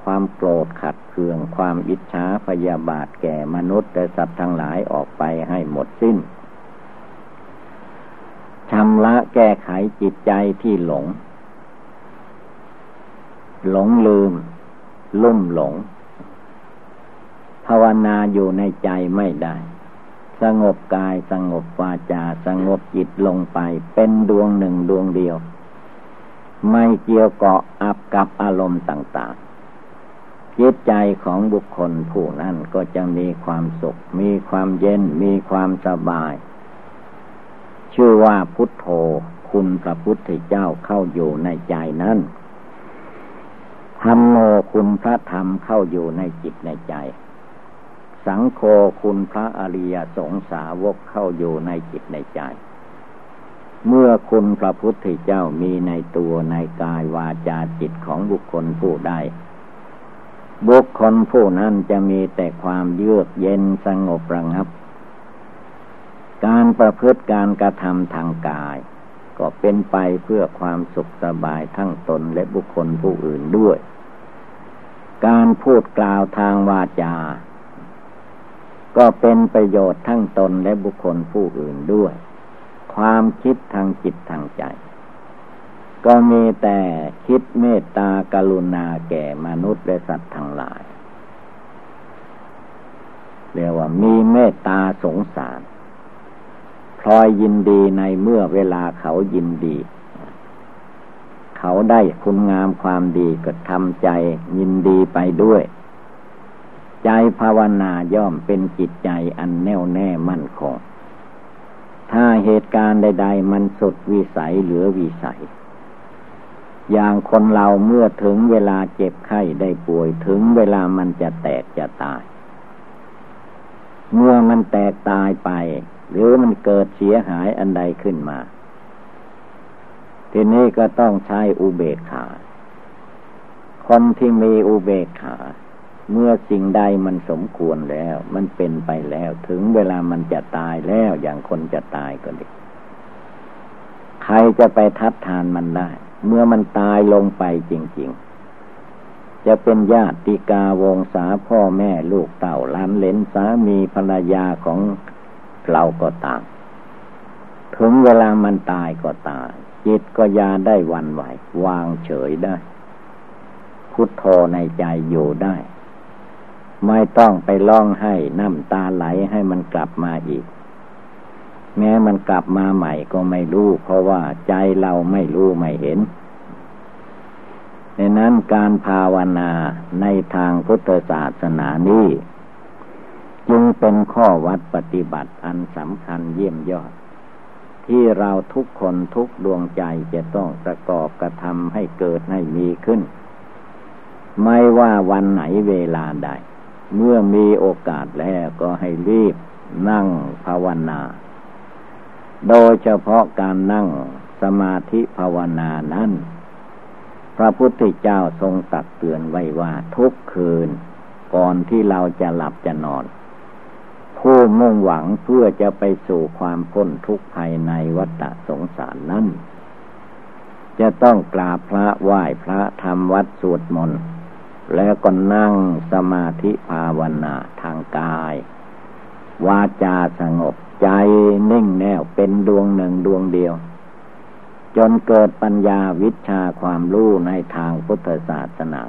ความโกรธขัดเคืองความอิจฉาพยาบาทแก่มนุษย์และสัตว์ทั้งหลายออกไปให้หมดสิ้นชำระแก้ไขจิตใจที่หลง หลงลืม ลุ่มหลง ภาวนาอยู่ในใจไม่ได้ สงบกายสงบวาจา สงบจิตลงไป เป็นดวงหนึ่งดวงเดียว ไม่เกี่ยวเกาะอับกับอารมณ์ต่างๆ จิตใจของบุคคลผู้นั้นก็จะมีความสุข มีความเย็น มีความสบาย ชื่อว่าพุทโธคุณพระพุทธเจ้าเข้าอยู่ในใจนั้นธรรมโมคุณพระธรรมเข้าอยู่ในจิตในใจ สังโฆคุณพระอริยสงสาวกเข้าอยู่ในจิตในใจ เมื่อคุณพระพุทธเจ้ามีในตัวในกายวาจาจิตของบุคคลผู้ใดบุคคลผู้นั้นจะมีแต่ความเยือกเย็นสงบระงับ การประพฤติการกระทำทางกาย ก็เป็นไปเพื่อความสุขสบายทั้งตนและบุคคลผู้อื่นด้วย การพูดกล่าวทางวาจา ก็เป็นประโยชน์ทั้งตนและบุคคลผู้อื่นด้วย ความคิดทางจิตทางใจ ก็มีแต่คิดเมตตากรุณาแก่มนุษย์และสัตว์ทั้งหลายเรียกว่ามีเมตตาสงสารพลอยยินดีในเมื่อเวลาเขายินดี เขาได้คุณงามความดีก็ทำใจยินดีไปด้วย ใจภาวนาย่อมเป็นจิตใจอันแน่วแน่มั่นคง ถ้าเหตุการณ์ใด ๆ มันสุดวิสัยเหลือวิสัย อย่างคนเราเมื่อถึงเวลาเจ็บไข้ได้ป่วยถึงเวลามันจะแตกจะตาย เมื่อมันแตกตายไป หรือมันเกิดเสียหายอันใดขึ้นมา ทีนี้ก็ต้องใช้อุเบกขา คนที่มีอุเบกขา เมื่อสิ่งใดมันสมควรแล้ว มันเป็นไปแล้ว ถึงเวลามันจะตายแล้วอย่างคนจะตายก็ดีใครจะไปทัดทานมันได้ เมื่อมันตายลงไปจริง ๆ จะเป็นญาติกาวงศาพ่อแม่ลูกเต่าล้านเลนสามีภรรยาของเราก็ตามถึงเวลามันตายก็ตาย จิตก็ยาได้วันไหว วางเฉยได้ พุทโธในใจอยู่ได้ ไม่ต้องไปร้องให้น้ำตาไหลให้มันกลับมาอีก แม้มันกลับมาใหม่ก็ไม่รู้ เพราะว่าใจเราไม่รู้ไม่เห็นในนั้นการภาวนาในทางพุทธศาสนานี้จึงเป็นข้อวัดปฏิบัติอันสำคัญเยี่ยมยอด ที่เราทุกคนทุกดวงใจจะต้องประกอบกระทำให้เกิดให้มีขึ้น ไม่ว่าวันไหนเวลาใด เมื่อมีโอกาสแล้วก็ให้รีบนั่งภาวนา โดยเฉพาะการนั่งสมาธิภาวนานั้น พระพุทธเจ้าทรงตักเตือนไว้ว่าทุกคืน ก่อนที่เราจะหลับจะนอน ผู้มุ่งหวังเพื่อจะไปสู่ความพ้นทุกข์ภายในวัฏสงสารนั้น จะต้องกราบพระไหว้พระทำวัดสวดมนต์ แล้วก็นั่งสมาธิภาวนาทางกาย วาจาสงบใจนิ่งแน่วเป็นดวงหนึ่งดวงเดียว จนเกิดปัญญาวิชาความรู้ในทางพุทธศาสนา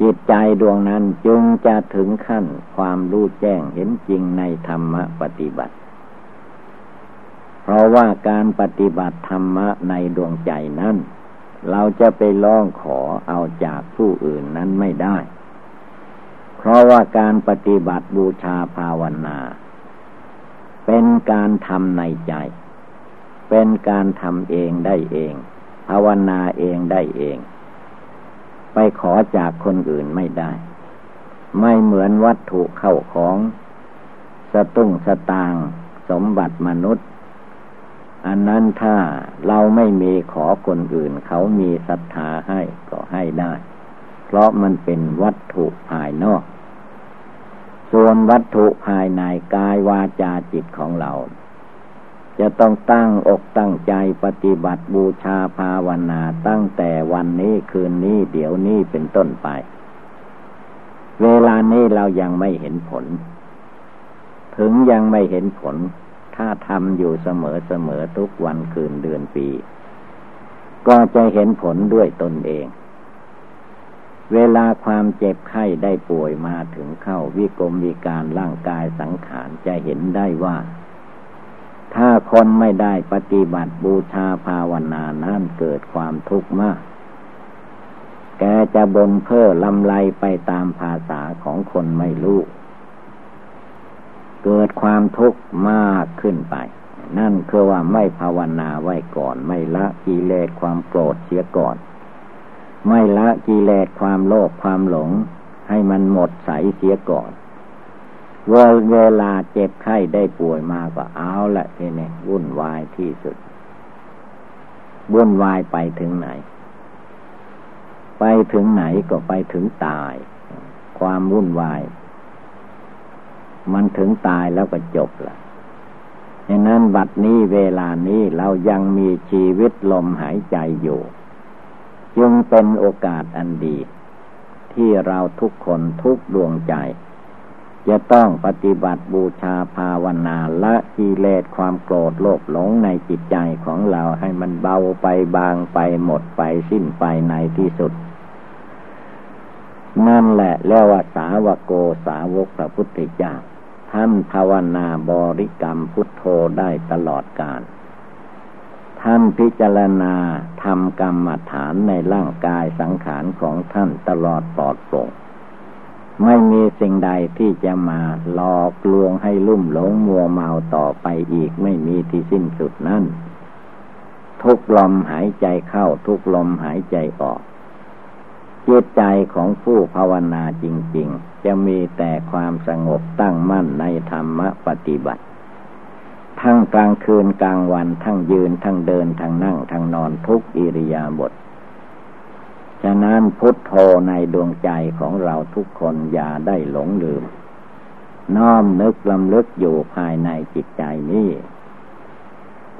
จิตใจดวงนั้นจึงจะถึงขั้นความรู้แจ้งเห็นจริงในธรรมปฏิบัติ เพราะว่าการปฏิบัติธรรมะในดวงใจนั้น เราจะไปร้องขอเอาจากผู้อื่นนั้นไม่ได้ เพราะว่าการปฏิบัติบูชาภาวนา เป็นการทำในใจ เป็นการทำเองได้เอง ภาวนาเองได้เอง ไปขอจากคนอื่นไม่ได้ ไม่เหมือนวัตถุเข้าของ สตุ้งสตาง สมบัติมนุษย์ อันนั้นถ้าเราไม่มีขอคนอื่น เขามีศรัทธาให้ก็ให้ได้ เพราะมันเป็นวัตถุภายนอก ส่วนวัตถุภายในกายวาจาจิตของเรา จะต้องตั้งอกตั้งใจปฏิบัติบูชาภาวนาตั้งแต่วันนี้คืนนี้เดี๋ยวนี้เป็นต้นไป เวลานี้เรายังไม่เห็นผล ถึงยังไม่เห็นผล ถ้าทำอยู่เสมอเสมอทุกวันคืนเดือนปี ก็จะเห็นผลด้วยตนเอง เวลาความเจ็บไข้ได้ป่วยมาถึงเข้าวิกรมวิการร่างกายสังขารจะเห็นได้ว่า ถ้าคนไม่ได้ปฏิบัติบูชาภาวนานั้นเกิดความทุกข์มากแกจะบนเพ้อลำไรไปตามภาษาของคนไม่รู้ เกิดความทุกข์มากขึ้นไป นั่นคือว่าไม่ภาวนาไว้ก่อน ไม่ละกิเลสความโกรธเสียก่อน ไม่ละกิเลสความโลภความหลง ให้มันหมดใสเสียก่อนเวลาเจ็บไข้ได้ป่วยมาก็เอาละทีนี้วุ่นวายที่สุด วุ่นวายไปถึงไหน ไปถึงไหนก็ไปถึงตาย ความวุ่นวาย มันถึงตายแล้วก็จบละฉะนั้นบัดนี้เวลานี้เรายังมีชีวิตลมหายใจอยู่ จึงเป็นโอกาสอันดี ที่เราทุกคนทุกดวงใจ จะต้องปฏิบัติบูชาภาวนาละกิเลสความโกรธโลภหลงในจิตใจของเราให้มันเบาไปบางไปหมดไปสิ้นไปในที่สุดนั่นแหละเรียกว่าสาวโกสาวกพระพุทธเจ้า ท่านภาวนาบริกรรมพุทโธได้ตลอดกาลท่านพิจารณาทำกรรมฐานในร่างกายสังขารของท่านตลอดปลอดโปร่งไม่มีสิ่งใดที่จะมาหลอกลวงให้ลุ่มหลงมัวเมาต่อไปอีกไม่มีที่สิ้นสุดนั่น ทุกลมหายใจเข้าทุกลมหายใจออก จิตใจของผู้ภาวนาจริง ๆ จะมีแต่ความสงบตั้งมั่นในธรรมปฏิบัติ ทั้งกลางคืนกลางวันทั้งยืนทั้งเดินทั้งนั่งทั้งนอนทุกอิริยาบถฉะนั้นพุทโธในดวงใจของเราทุกคนอย่าได้หลงลืม น้อมนึกลำลึกอยู่ภายในจิตใจนี้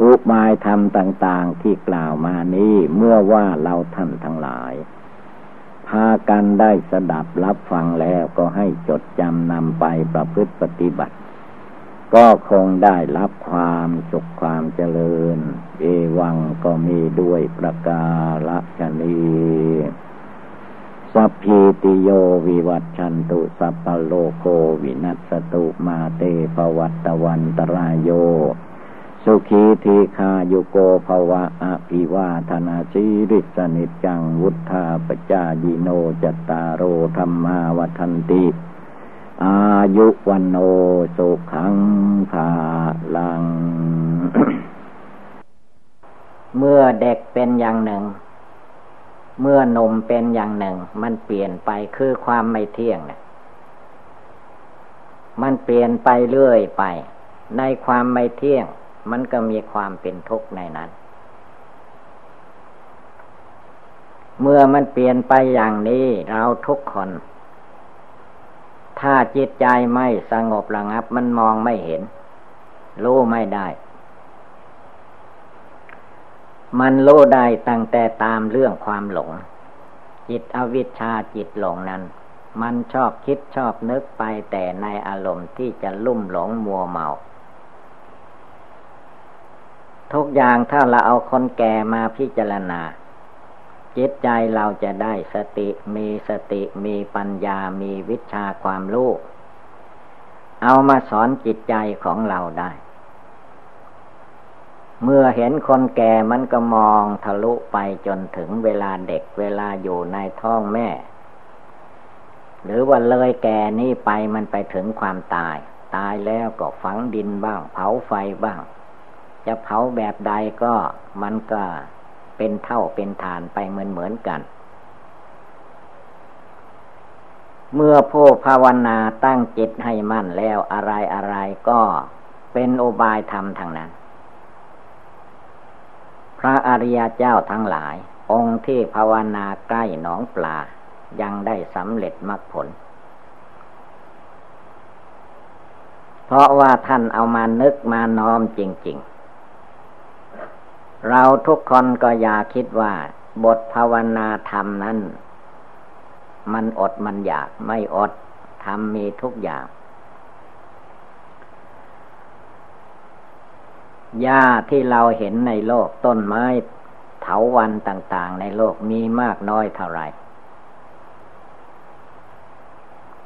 อุบายธรรมต่าง ๆที่กล่าวมานี้เมื่อว่าเราท่านทั้งหลาย พากันได้สดับรับฟังแล้วก็ให้จดจำนำไปประพฤติปฏิบัติ ก็คงได้รับความสุขความเจริญ เอวังก็มีด้วยประกาศนีสัพพิติโยวิวัตชันตุสัพพโลโควินัสตุมาเตปวัตตวันตรายโย สุขีทีคาโยโกภวะอภิวาธนาชีริสนิจังวุธาปจายิโนจตารโรธรรมาวันติ อายุวันโนสุขังภาลัง เมื่อเด็กเป็นอย่างหนึ่ง เมื่อนมเป็นอย่างหนึ่ง มันเปลี่ยนไปคือความไม่เที่ยงเนี่ยมันเปลี่ยนไปเรื่อยไป ในความไม่เที่ยง มันก็มีความเป็นทุกข์ในนั้น เมื่อมันเปลี่ยนไปอย่างนี้เราทุกคน ถ้าจิตใจไม่สงบระงับ มันมองไม่เห็น รู้ไม่ได้ มันรู้ได้ตั้งแต่ตามเรื่องความหลง จิตอวิชชาจิตหลงนั้นมันชอบคิดชอบนึกไปแต่ในอารมณ์ที่จะลุ่มหลงมัวเมา ทุกอย่างถ้าเราเอาคนแก่มาพิจารณา จิตใจเราจะได้สติมีสติมีปัญญามีวิชาความรู้เอามาสอนจิตใจของเราได้ เมื่อเห็นคนแก่มันก็มองทะลุไปจนถึงเวลาเด็กเวลาอยู่ในท้องแม่ หรือว่าเลยแก่นี่ไปมันไปถึงความตาย ตายแล้วก็ฝังดินบ้าง เผาไฟบ้าง จะเผาแบบใดก็มันก็เป็นเท่าเป็นฐานไปเหมือนเหมือนกัน เมื่อผู้ภาวนาตั้งจิตให้มั่นแล้วอะไรอะไรก็เป็นโอบายธรรมทางนั้น พระอริยเจ้าทั้งหลาย องค์ที่ภาวนาใกล้หนองปลายังได้สำเร็จมรรคผล เพราะว่าท่านเอามานึกมาน้อมจริง ๆ เราทุกคนก็อย่าคิดว่า บทภาวนาธรรมนั้น มันอดมันอยากไม่อดทำมีทุกอย่างหญ้าที่เราเห็นในโลกต้นไม้เถาวันต่างๆ ในโลกมีมากน้อยเท่าไหร่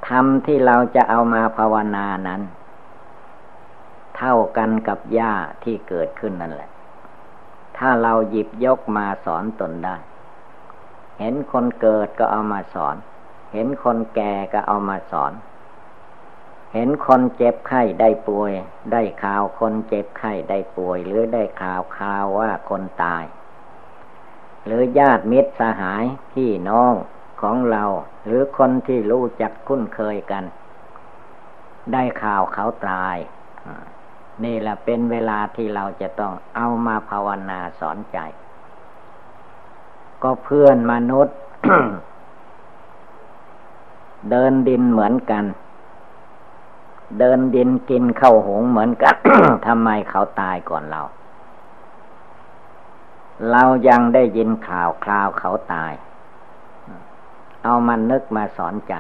ธรรมที่เราจะเอามาภาวนานั้น เท่ากันกับหญ้าที่เกิดขึ้นนั่นแหละ ถ้าเราหยิบยกมาสอนตนได้ เห็นคนเกิดก็เอามาสอน เห็นคนแก่ก็เอามาสอน เห็นคนเจ็บไข้ได้ป่วย ได้ข่าวคนเจ็บไข้ได้ป่วย หรือได้ข่าวข่าวว่าคนตาย หรือญาติมิตรสหายพี่น้องของเรา หรือคนที่รู้จักคุ้นเคยกัน ได้ข่าวเขาตาย นี่แหละเป็นเวลาที่เราจะต้องเอามาภาวนาสอนใจ ก็เพื่อนมนุษย์ เดินดินเหมือนกัน เดินดินกินข้าวหงเหมือนกันทำไมเขาตายก่อนเรา เรายังได้ยินข่าวคราวเขาตาย เอามันนึกมาสอนใจ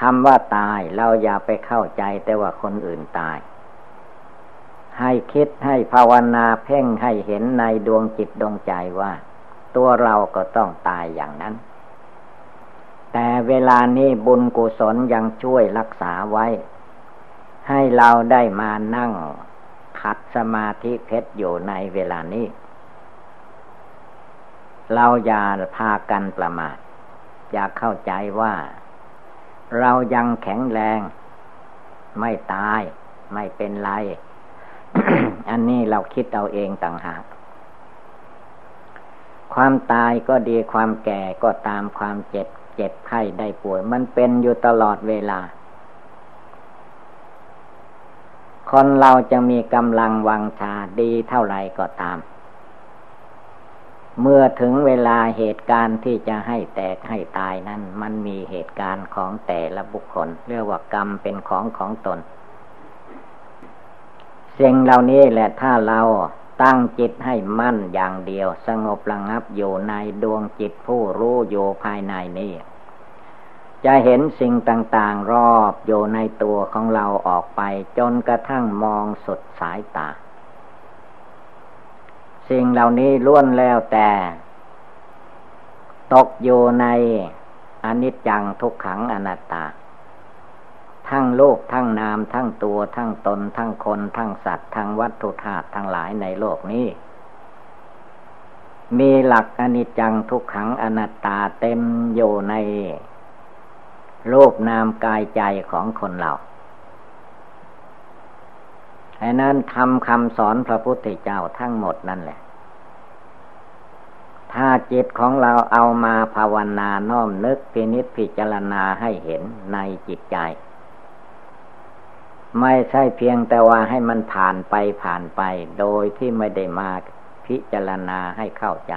คำว่าตายเราอย่าไปเข้าใจแต่ว่าคนอื่นตาย ให้คิดให้ภาวนาเพ่งให้เห็นในดวงจิตดวงใจว่า ตัวเราก็ต้องตายอย่างนั้น แต่เวลานี้บุญกุศลยังช่วยรักษาไว้ ให้เราได้มานั่งขัดสมาธิเพชรอยู่ในเวลานี้ เราอย่าพากันประมาทอย่าเข้าใจว่า เรายังแข็งแรง ไม่ตายไม่เป็นไร อันนี้เราคิดเอาเองต่างหาก ความตายก็ดีความแก่ก็ตามความเจ็บ เจ็บไข้ได้ป่วย มันเป็นอยู่ตลอดเวลา คนเราจะมีกำลังวังชาดีเท่าไรก็ตาม เมื่อถึงเวลาเหตุการณ์ที่จะให้แตกให้ตายนั้น มันมีเหตุการณ์ของแต่ละบุคคล เรียกว่ากรรมเป็นของของตน สิ่งเหล่านี้แหละถ้าเราตั้งจิตให้มั่นอย่างเดียว สงบระงับอยู่ในดวงจิตผู้รู้อยู่ภายในนี้ จะเห็นสิ่งต่างๆรอบอยู่ในตัวของเราออกไป จนกระทั่งมองสุดสายตา สิ่งเหล่านี้ล้วนแล้วแต่ ตกอยู่ในอนิจจังทุกขังอนัตตา ทั้งโลกทั้งนามทั้งตัวทั้งตน ทั้งคน ทั้งสัตว์ ทั้งวัตถุธาตุทั้งหลายในโลกนี้ มีหลักอนิจจังทุกขังอนัตตาเต็มอยู่ในรูปนามกายใจของคนเราไอ้นั้นทำคำสอนพระพุทธเจ้าทั้งหมดนั่นแหละ ถ้าจิตของเราเอามาภาวนาน้อมนึกพินิจพิจารณาให้เห็นในจิตใจ ไม่ใช่เพียงแต่ว่าให้มันผ่านไปผ่านไป โดยที่ไม่ได้มาพิจารณาให้เข้าใจ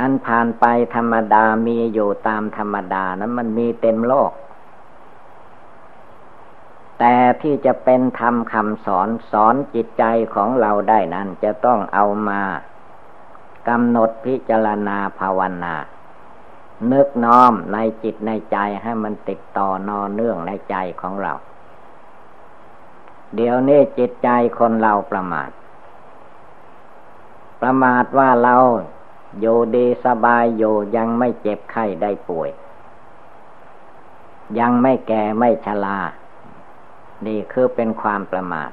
อันผ่านไปธรรมดามีอยู่ตามธรรมดานั้นมันมีเต็มโลก แต่ที่จะเป็นธรรมคำสอนสอนจิตใจของเราได้นั้น จะต้องเอามากำหนดพิจารณาภาวนา นึกน้อมในจิตในใจให้มันติดต่อนอเนื่องในใจของเรา เดี๋ยวนี้จิตใจคนเราประมาท ประมาทว่าเราอยู่ดีสบายอยู่ยังไม่เจ็บไข้ได้ป่วย ยังไม่แก่ไม่ชรา นี่คือเป็นความประมาท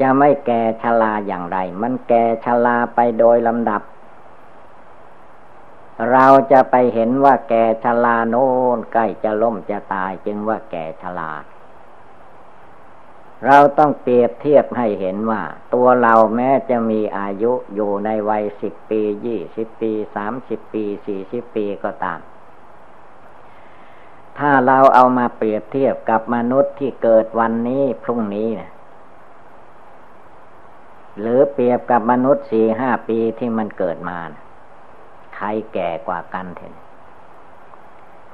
จะไม่แก่ชราอย่างไร มันแก่ชราไปโดยลำดับ เราจะไปเห็นว่าแก่ชราโน้นใกล้จะล้มจะตายจึงว่าแก่ชราเราต้องเปรียบเทียบให้เห็นว่า ตัวเราแม้จะมีอายุอยู่ในวัยสิบปียี่สิบปีสามสิบปีสี่สิบปีก็ตาม ถ้าเราเอามาเปรียบเทียบกับมนุษย์ที่เกิดวันนี้พรุ่งนี้นะหรือเปรียบกับมนุษย์สี่ห้าปีที่มันเกิดมานะ ครแก่กว่ากันเถอะ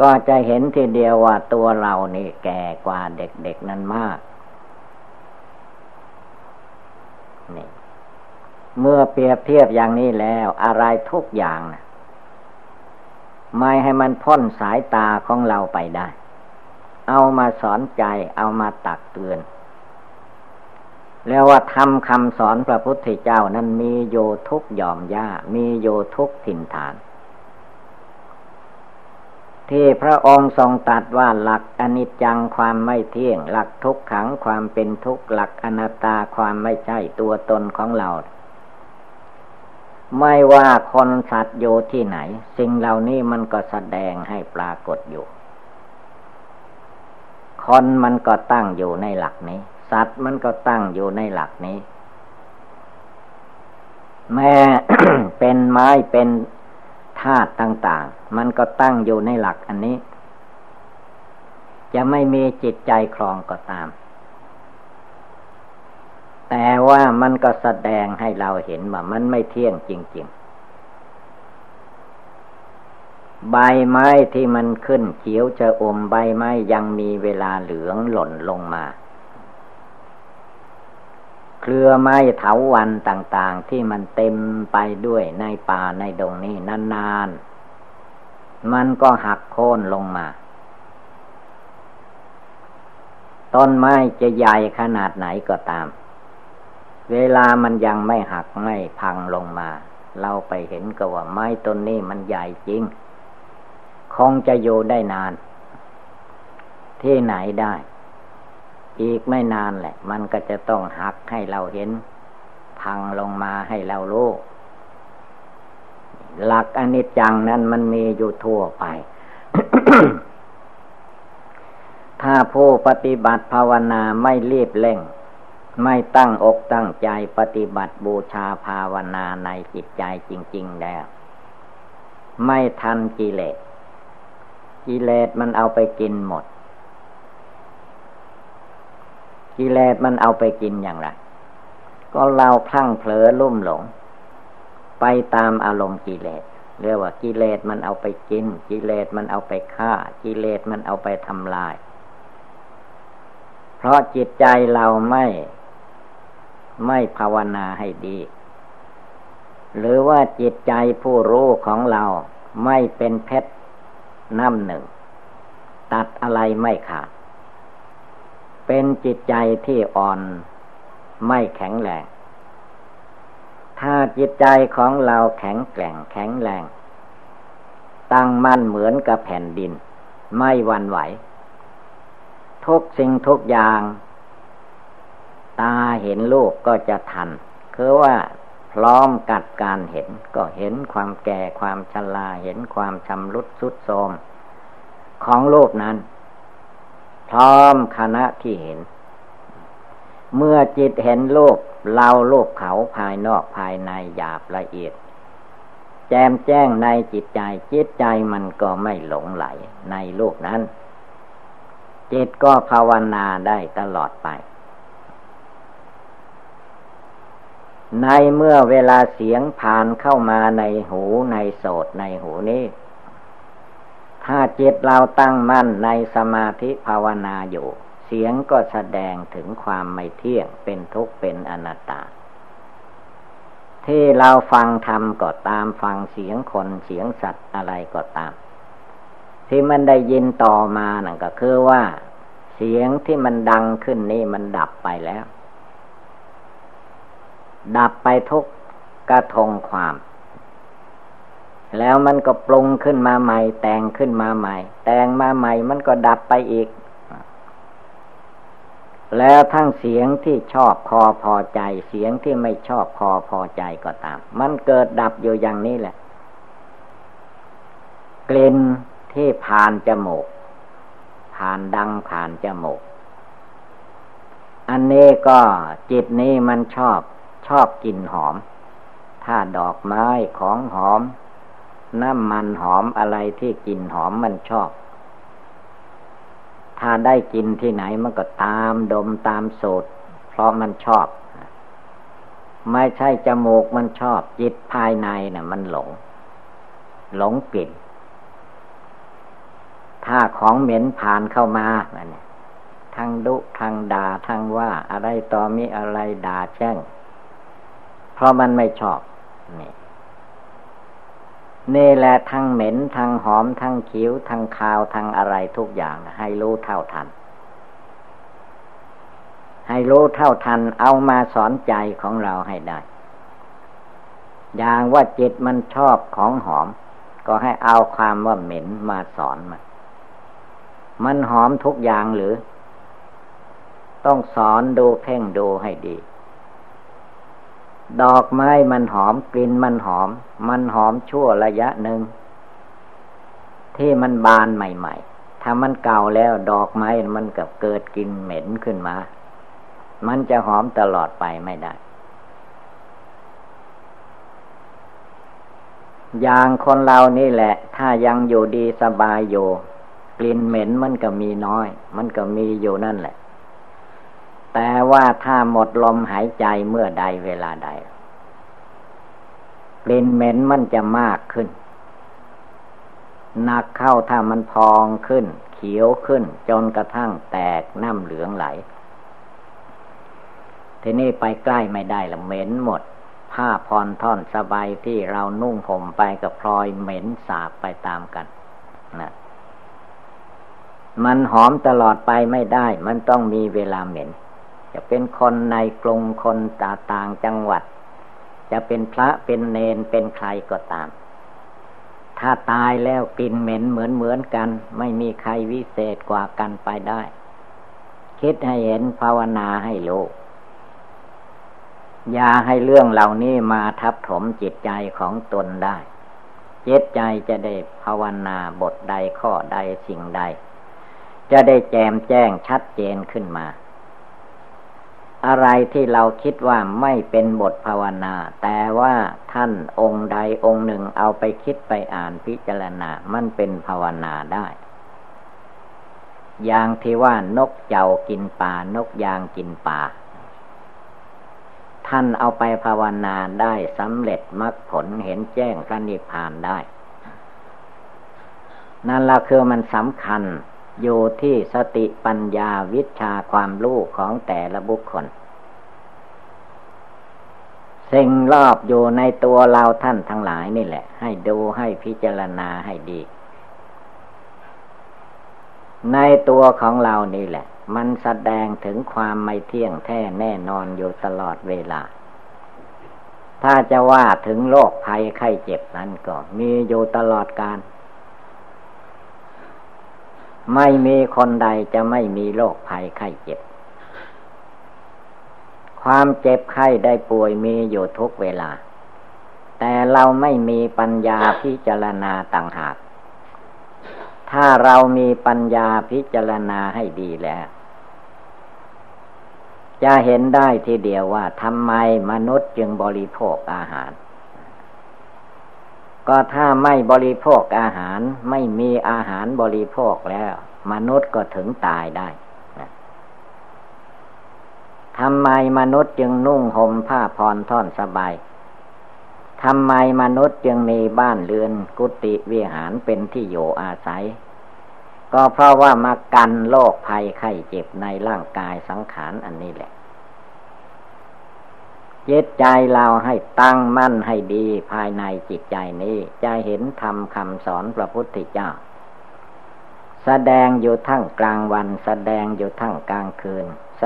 ก็จะเห็นทีเดียวว่าตัวเรานี่แก่กว่าเด็กๆนั้นมากนี่เมื่อเปรียบเทียบอย่างนี้แล้ว อะไรทุกอย่างนะไม่ให้มันพ้นสายตาของเราไปได้ เอามาสอนใจ เอามาตักเตือน แล้วว่าทำคำสอนพระพุทธเจ้านั้นมีโยทุกยอมย่ามีโยทุกถิ่นฐาน ที่พระองค์ทรงตัดว่าหลักอนิจจังความไม่เที่ยง หลักทุกขังความเป็นทุกข์หลักอนัตตาความไม่ใช่ตัวตนของเรา ไม่ว่าคนสัตว์อยู่ที่ไหน สิ่งเหล่านี้มันก็แสดงให้ปรากฏอยู่ คนมันก็ตั้งอยู่ในหลักนี้ สัตว์มันก็ตั้งอยู่ในหลักนี้ แม้เป็นไม้เป็นธาตุต่าง ๆ มันก็ตั้งอยู่ในหลักอันนี้ จะไม่มีจิตใจครองก็ตาม แต่ว่ามันก็แสดงให้เราเห็นว่ามันไม่เที่ยงจริง ๆใบไม้ที่มันขึ้นเขียวจะอมใบไม้ยังมีเวลาเหลืองหล่นลงมา เครือไม้เถาวันต่าง ๆ ที่มันเต็มไปด้วยในป่าในดงนี้นานๆ มันก็หักโค่นลงมา ต้นไม้จะใหญ่ขนาดไหนก็ตาม เวลามันยังไม่หักไม่พังลงมา เราไปเห็นก็ว่าไม้ต้นนี้มันใหญ่จริง คงจะอยู่ได้นาน ที่ไหนได้ อีกไม่นานแหละ มันก็จะต้องหักให้เราเห็น พังลงมาให้เรารู้หลักอนิจจังนั้นมันมีอยู่ทั่วไป ถ้าผู้ปฏิบัติภาวนาไม่รีบเร่ง ไม่ตั้งอกตั้งใจปฏิบัติบูชาภาวนาในจิตใจจริง ๆ แล้ว ไม่ทันกิเลส กิเลสมันเอาไปกินหมด กิเลสมันเอาไปกินอย่างไร ก็เราพลั้งเผลอลุ่มหลง ไปตามอารมณ์กิเลสเรียกว่ากิเลสมันเอาไปกิน กิเลสมันเอาไปฆ่า กิเลสมันเอาไปทำลาย เพราะจิตใจเราไม่ ไม่ภาวนาให้ดี หรือว่าจิตใจผู้รู้ของเราไม่เป็นเพชรน้ำหนึ่ง ตัดอะไรไม่ขาด เป็นจิตใจที่อ่อนไม่แข็งแรง ถ้าจิตใจของเราแข็งแกร่งแข็งแรง ตั้งมั่นเหมือนกับแผ่นดิน ไม่วันไหว ทุกสิ่งทุกอย่าง ตาเห็นลูกก็จะทัน คือว่าพร้อมกัดการเห็นก็เห็นความแก่ความชราเห็นความชำรุดสุดโทรมของโลกนั้น พร้อมคณะที่เห็น เมื่อจิตเห็นโลกเราโลกเขาภายนอกภายในหยาบละเอียด แจมแจ้งในจิตใจ จิตใจมันก็ไม่หลงไหลในโลกนั้น จิตก็ภาวนาได้ตลอดไป ในเมื่อเวลาเสียงผ่านเข้ามาในหูในโสดในหูนี้ ถ้าจิตเราตั้งมั่นในสมาธิภาวนาอยู่ เสียงก็แสดงถึงความไม่เที่ยงเป็นทุกข์เป็นอนัตตา ที่เราฟังธรรมก็ตามฟังเสียงคนเสียงสัตว์อะไรก็ตาม ที่มันได้ยินต่อมานั่นก็คือว่า เสียงที่มันดังขึ้นนี่มันดับไปแล้ว ดับไปทุกกระทงความ แล้วมันก็ปรุงขึ้นมาใหม่ แต่งขึ้นมาใหม่ แต่งมาใหม่มันก็ดับไปอีก แล้วทั้งเสียงที่ชอบพอพอใจ เสียงที่ไม่ชอบพอพอใจก็ตาม มันเกิดดับอยู่อย่างนี้แหละ กลิ่นที่ผ่านจมูก ผ่านดังผ่านจมูก อันนี้ก็จิตนี้มันชอบชอบกลิ่นหอม ถ้าดอกไม้ของหอม น้ำมันหอมอะไรที่กลิ่นหอมมันชอบ ถ้าได้กินที่ไหนมันก็ตามดมตามสูดเพราะมันชอบ ไม่ใช่จมูกมันชอบจิตภายในนะ่ะ มันหลง หลงกลิ่นถ้าของเหม็นผ่านเข้ามาเนี่ยทั้งดุทั้งด่าทั้งว่าอะไรต่อมีอะไรด่าแช่ง เพราะมันไม่ชอบนี่ นี่แหละทั้งเหม็นทั้งหอมทั้งคิ้วทั้งคาวทั้งอะไรทุกอย่างให้รู้เท่าทัน ให้รู้เท่าทันเอามาสอนใจของเราให้ได้ อย่างว่าจิตมันชอบของหอม ก็ให้เอาความว่าเหม็นมาสอนมัน มันหอมทุกอย่างหรือ ต้องสอนดูเพ่งดูให้ดี ดอกไม้มันหอมกลิ่นมันหอม มันหอมชั่วระยะหนึ่ง ที่มันบานใหม่ ๆ ถ้ามันเก่าแล้วดอกไม้มันกับเกิดกลิ่นเหม็นขึ้นมา มันจะหอมตลอดไปไม่ได้ อย่างคนเรานี่แหละ ถ้ายังอยู่ดีสบายอยู่ กลิ่นเหม็นมันก็มีน้อย มันก็มีอยู่นั่นแหละ แต่ว่าถ้าหมดลมหายใจเมื่อใดเวลาใด กลิ่นเหม็นมันจะมากขึ้นหนักเข้าถ้ามันพองขึ้น เขียวขึ้น จนกระทั่งแตกน้ำเหลืองไหล ทีนี้ไปใกล้ไม่ได้ละเหม็นหมด ผ้าพรท่อนสบายที่เรานุ่งห่มไปกับพลอยเหม็นสาบไปตามกันนะมันหอมตลอดไปไม่ได้ มันต้องมีเวลาเหม็น จะเป็นคนในกรุงคนต,ต่างจังหวัด จะเป็นพระเป็นเนนเป็นใครก็ตาม ถ้าตายแล้วกลิ่นเหม็นเหมือนเหมือนกัน ไม่มีใครวิเศษกว่ากันไปได้ คิดให้เห็นภาวนาให้โลกอย่าให้เรื่องเหล่านี้มาทับถมจิตใจของตนได้จิตใจจะได้ภาวนาบทใดข้อใดสิ่งใด จะได้แจมแจ้งชัดเจนขึ้นมา อะไรที่เราคิดว่าไม่เป็นบทภาวนา แต่ว่าท่านองค์ใดองค์หนึ่งเอาไปคิดไปอ่านพิจารณา มันเป็นภาวนาได้ อย่างที่ว่านกเจ้ากินป่านกยางกินป่า ท่านเอาไปภาวนาได้สำเร็จมรรคผลเห็นแจ้งพระนิพพานได้ นั่นละคือมันสำคัญ อยู่ที่สติปัญญาวิชาความรู้ของแต่ละบุคคล สิ่งรอบอยู่ในตัวเราท่านทั้งหลายนี่แหละ ให้ดูให้พิจารณาให้ดี ในตัวของเรานี่แหละ มันแสดงถึงความไม่เที่ยงแท้แน่นอนอยู่ตลอดเวลาถ้าจะว่าถึงโรคภัยไข้เจ็บนั้นก็มีอยู่ตลอดการ ไม่มีคนใดจะไม่มีโรคภัยไข้เจ็บ ความเจ็บไข้ได้ป่วยมีอยู่ทุกเวลา แต่เราไม่มีปัญญาพิจารณาต่างหาก ถ้าเรามีปัญญาพิจารณาให้ดีแล้ว จะเห็นได้ทีเดียวว่าทำไมมนุษย์จึงบริโภคอาหาร ก็ถ้าไม่บริโภคอาหารไม่มีอาหารบริโภคแล้ว มนุษย์ก็ถึงตายได้ทำไมมนุษย์จึงนุ่งห่มผ้าพรท่อนสบายทำไมมนุษย์จึงมีบ้านเรือนกุฏิวิหารเป็นที่อยู่อาศัย ก็เพราะว่ามากันโรคภัยไข้เจ็บในร่างกายสังขารอันนี้แหละ จิตใจเราให้ตั้งมั่นให้ดีภายในจิตใจนี้ จะเห็นธรรมคำสอนพระพุทธเจ้า แสดงอยู่ทั้งกลางวัน แสดงอยู่ทั้งกลางคืนแส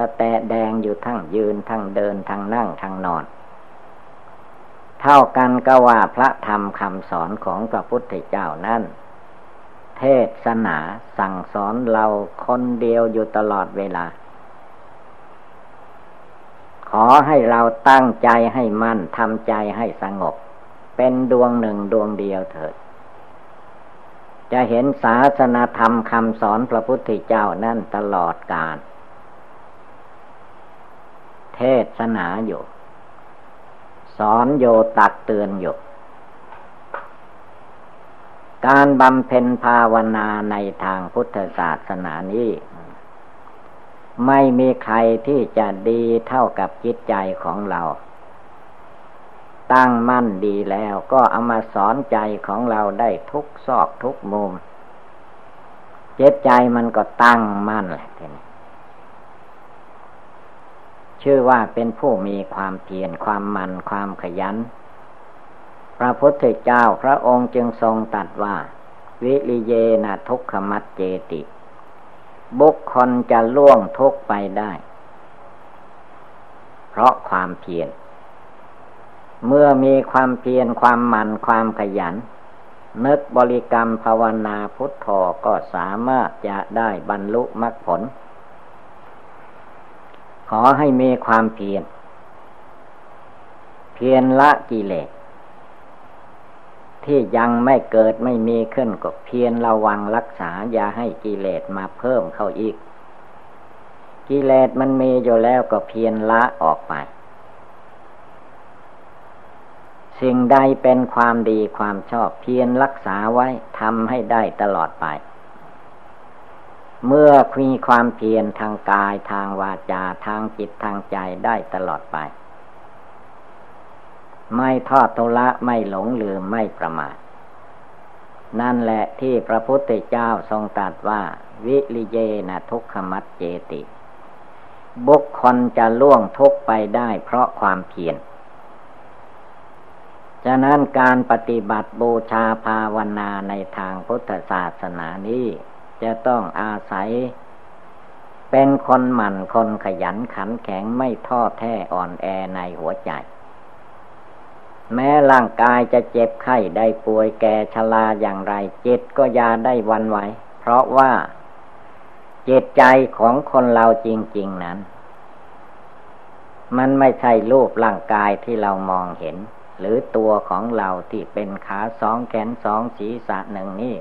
ดงอยู่ทั้งยืนทั้งเดินทั้งนั่งทั้งนอน เท่ากันก็ว่าพระธรรมคำสอนของพระพุทธเจ้านั้นเทศนาสั่งสอนเราคนเดียวอยู่ตลอดเวลา ขอให้เราตั้งใจให้มั่นทำใจให้สงบ เป็นดวงหนึ่งดวงเดียวเถิด จะเห็นศาสนาธรรมคำสอนพระพุทธเจ้านั่นตลอดกาลเทศนาอยู่สอนโยตักเตือนอยู่การบำเพ็ญภาวนาในทางพุทธศาสนานี้ ไม่มีใครที่จะดีเท่ากับจิตใจของเรา ตั้งมั่นดีแล้วก็เอามาสอนใจของเราได้ทุกซอกทุกมุม เจิตใจมันก็ตั้งมั่นแหละทีนี้ชื่อว่าเป็นผู้มีความเพียรความมันความขยัน พระพุทธเจ้าพระองค์จึงทรงตัดว่า วิริเยนะทุกขมัดเจติ บุคคลจะล่วงทุกไปได้ เพราะความเพียรเมื่อมีความเพียรความมันความขยัน นึกบริกรรมภาวนาพุทโธก็สามารถจะได้บรรลุมรรคผล ขอให้มีความเพียรเพียรละกิเลส ที่ยังไม่เกิดไม่มีขึ้นก็เพียรระวังรักษาอย่าให้กิเลสมาเพิ่มเข้าอีก กิเลสมันมีอยู่แล้วก็เพียรละออกไป สิ่งใดเป็นความดีความชอบเพียรรักษาไว้ทำให้ได้ตลอดไป เมื่อมีความเพียรทางกายทางวาจาทางจิตทางใจได้ตลอดไป ไม่ทอดทุละไม่หลงลืมไม่ประมาทนั่นแหละที่พระพุทธเจ้าทรงตรัสว่า วิริเยนะทุกขมัดเจติ บุคคลจะล่วงทุกไปได้เพราะความเพียรฉะนั้นการปฏิบัติบูชาภาวนาในทางพุทธศาสนานี้ จะต้องอาศัย เป็นคนหมั่นคนขยันขันแข็งไม่ท้อแท้อ่อนแอในหัวใจ แม้ร่างกายจะเจ็บไข้ได้ป่วยแก่ชราอย่างไร จิตก็ยาได้วันไหว เพราะว่าจิตใจของคนเราจริง ๆนั้น มันไม่ใช่รูปร่างกายที่เรามองเห็น หรือตัวของเราที่เป็นขาสองแขนสองศีรษะหนึ่งนี่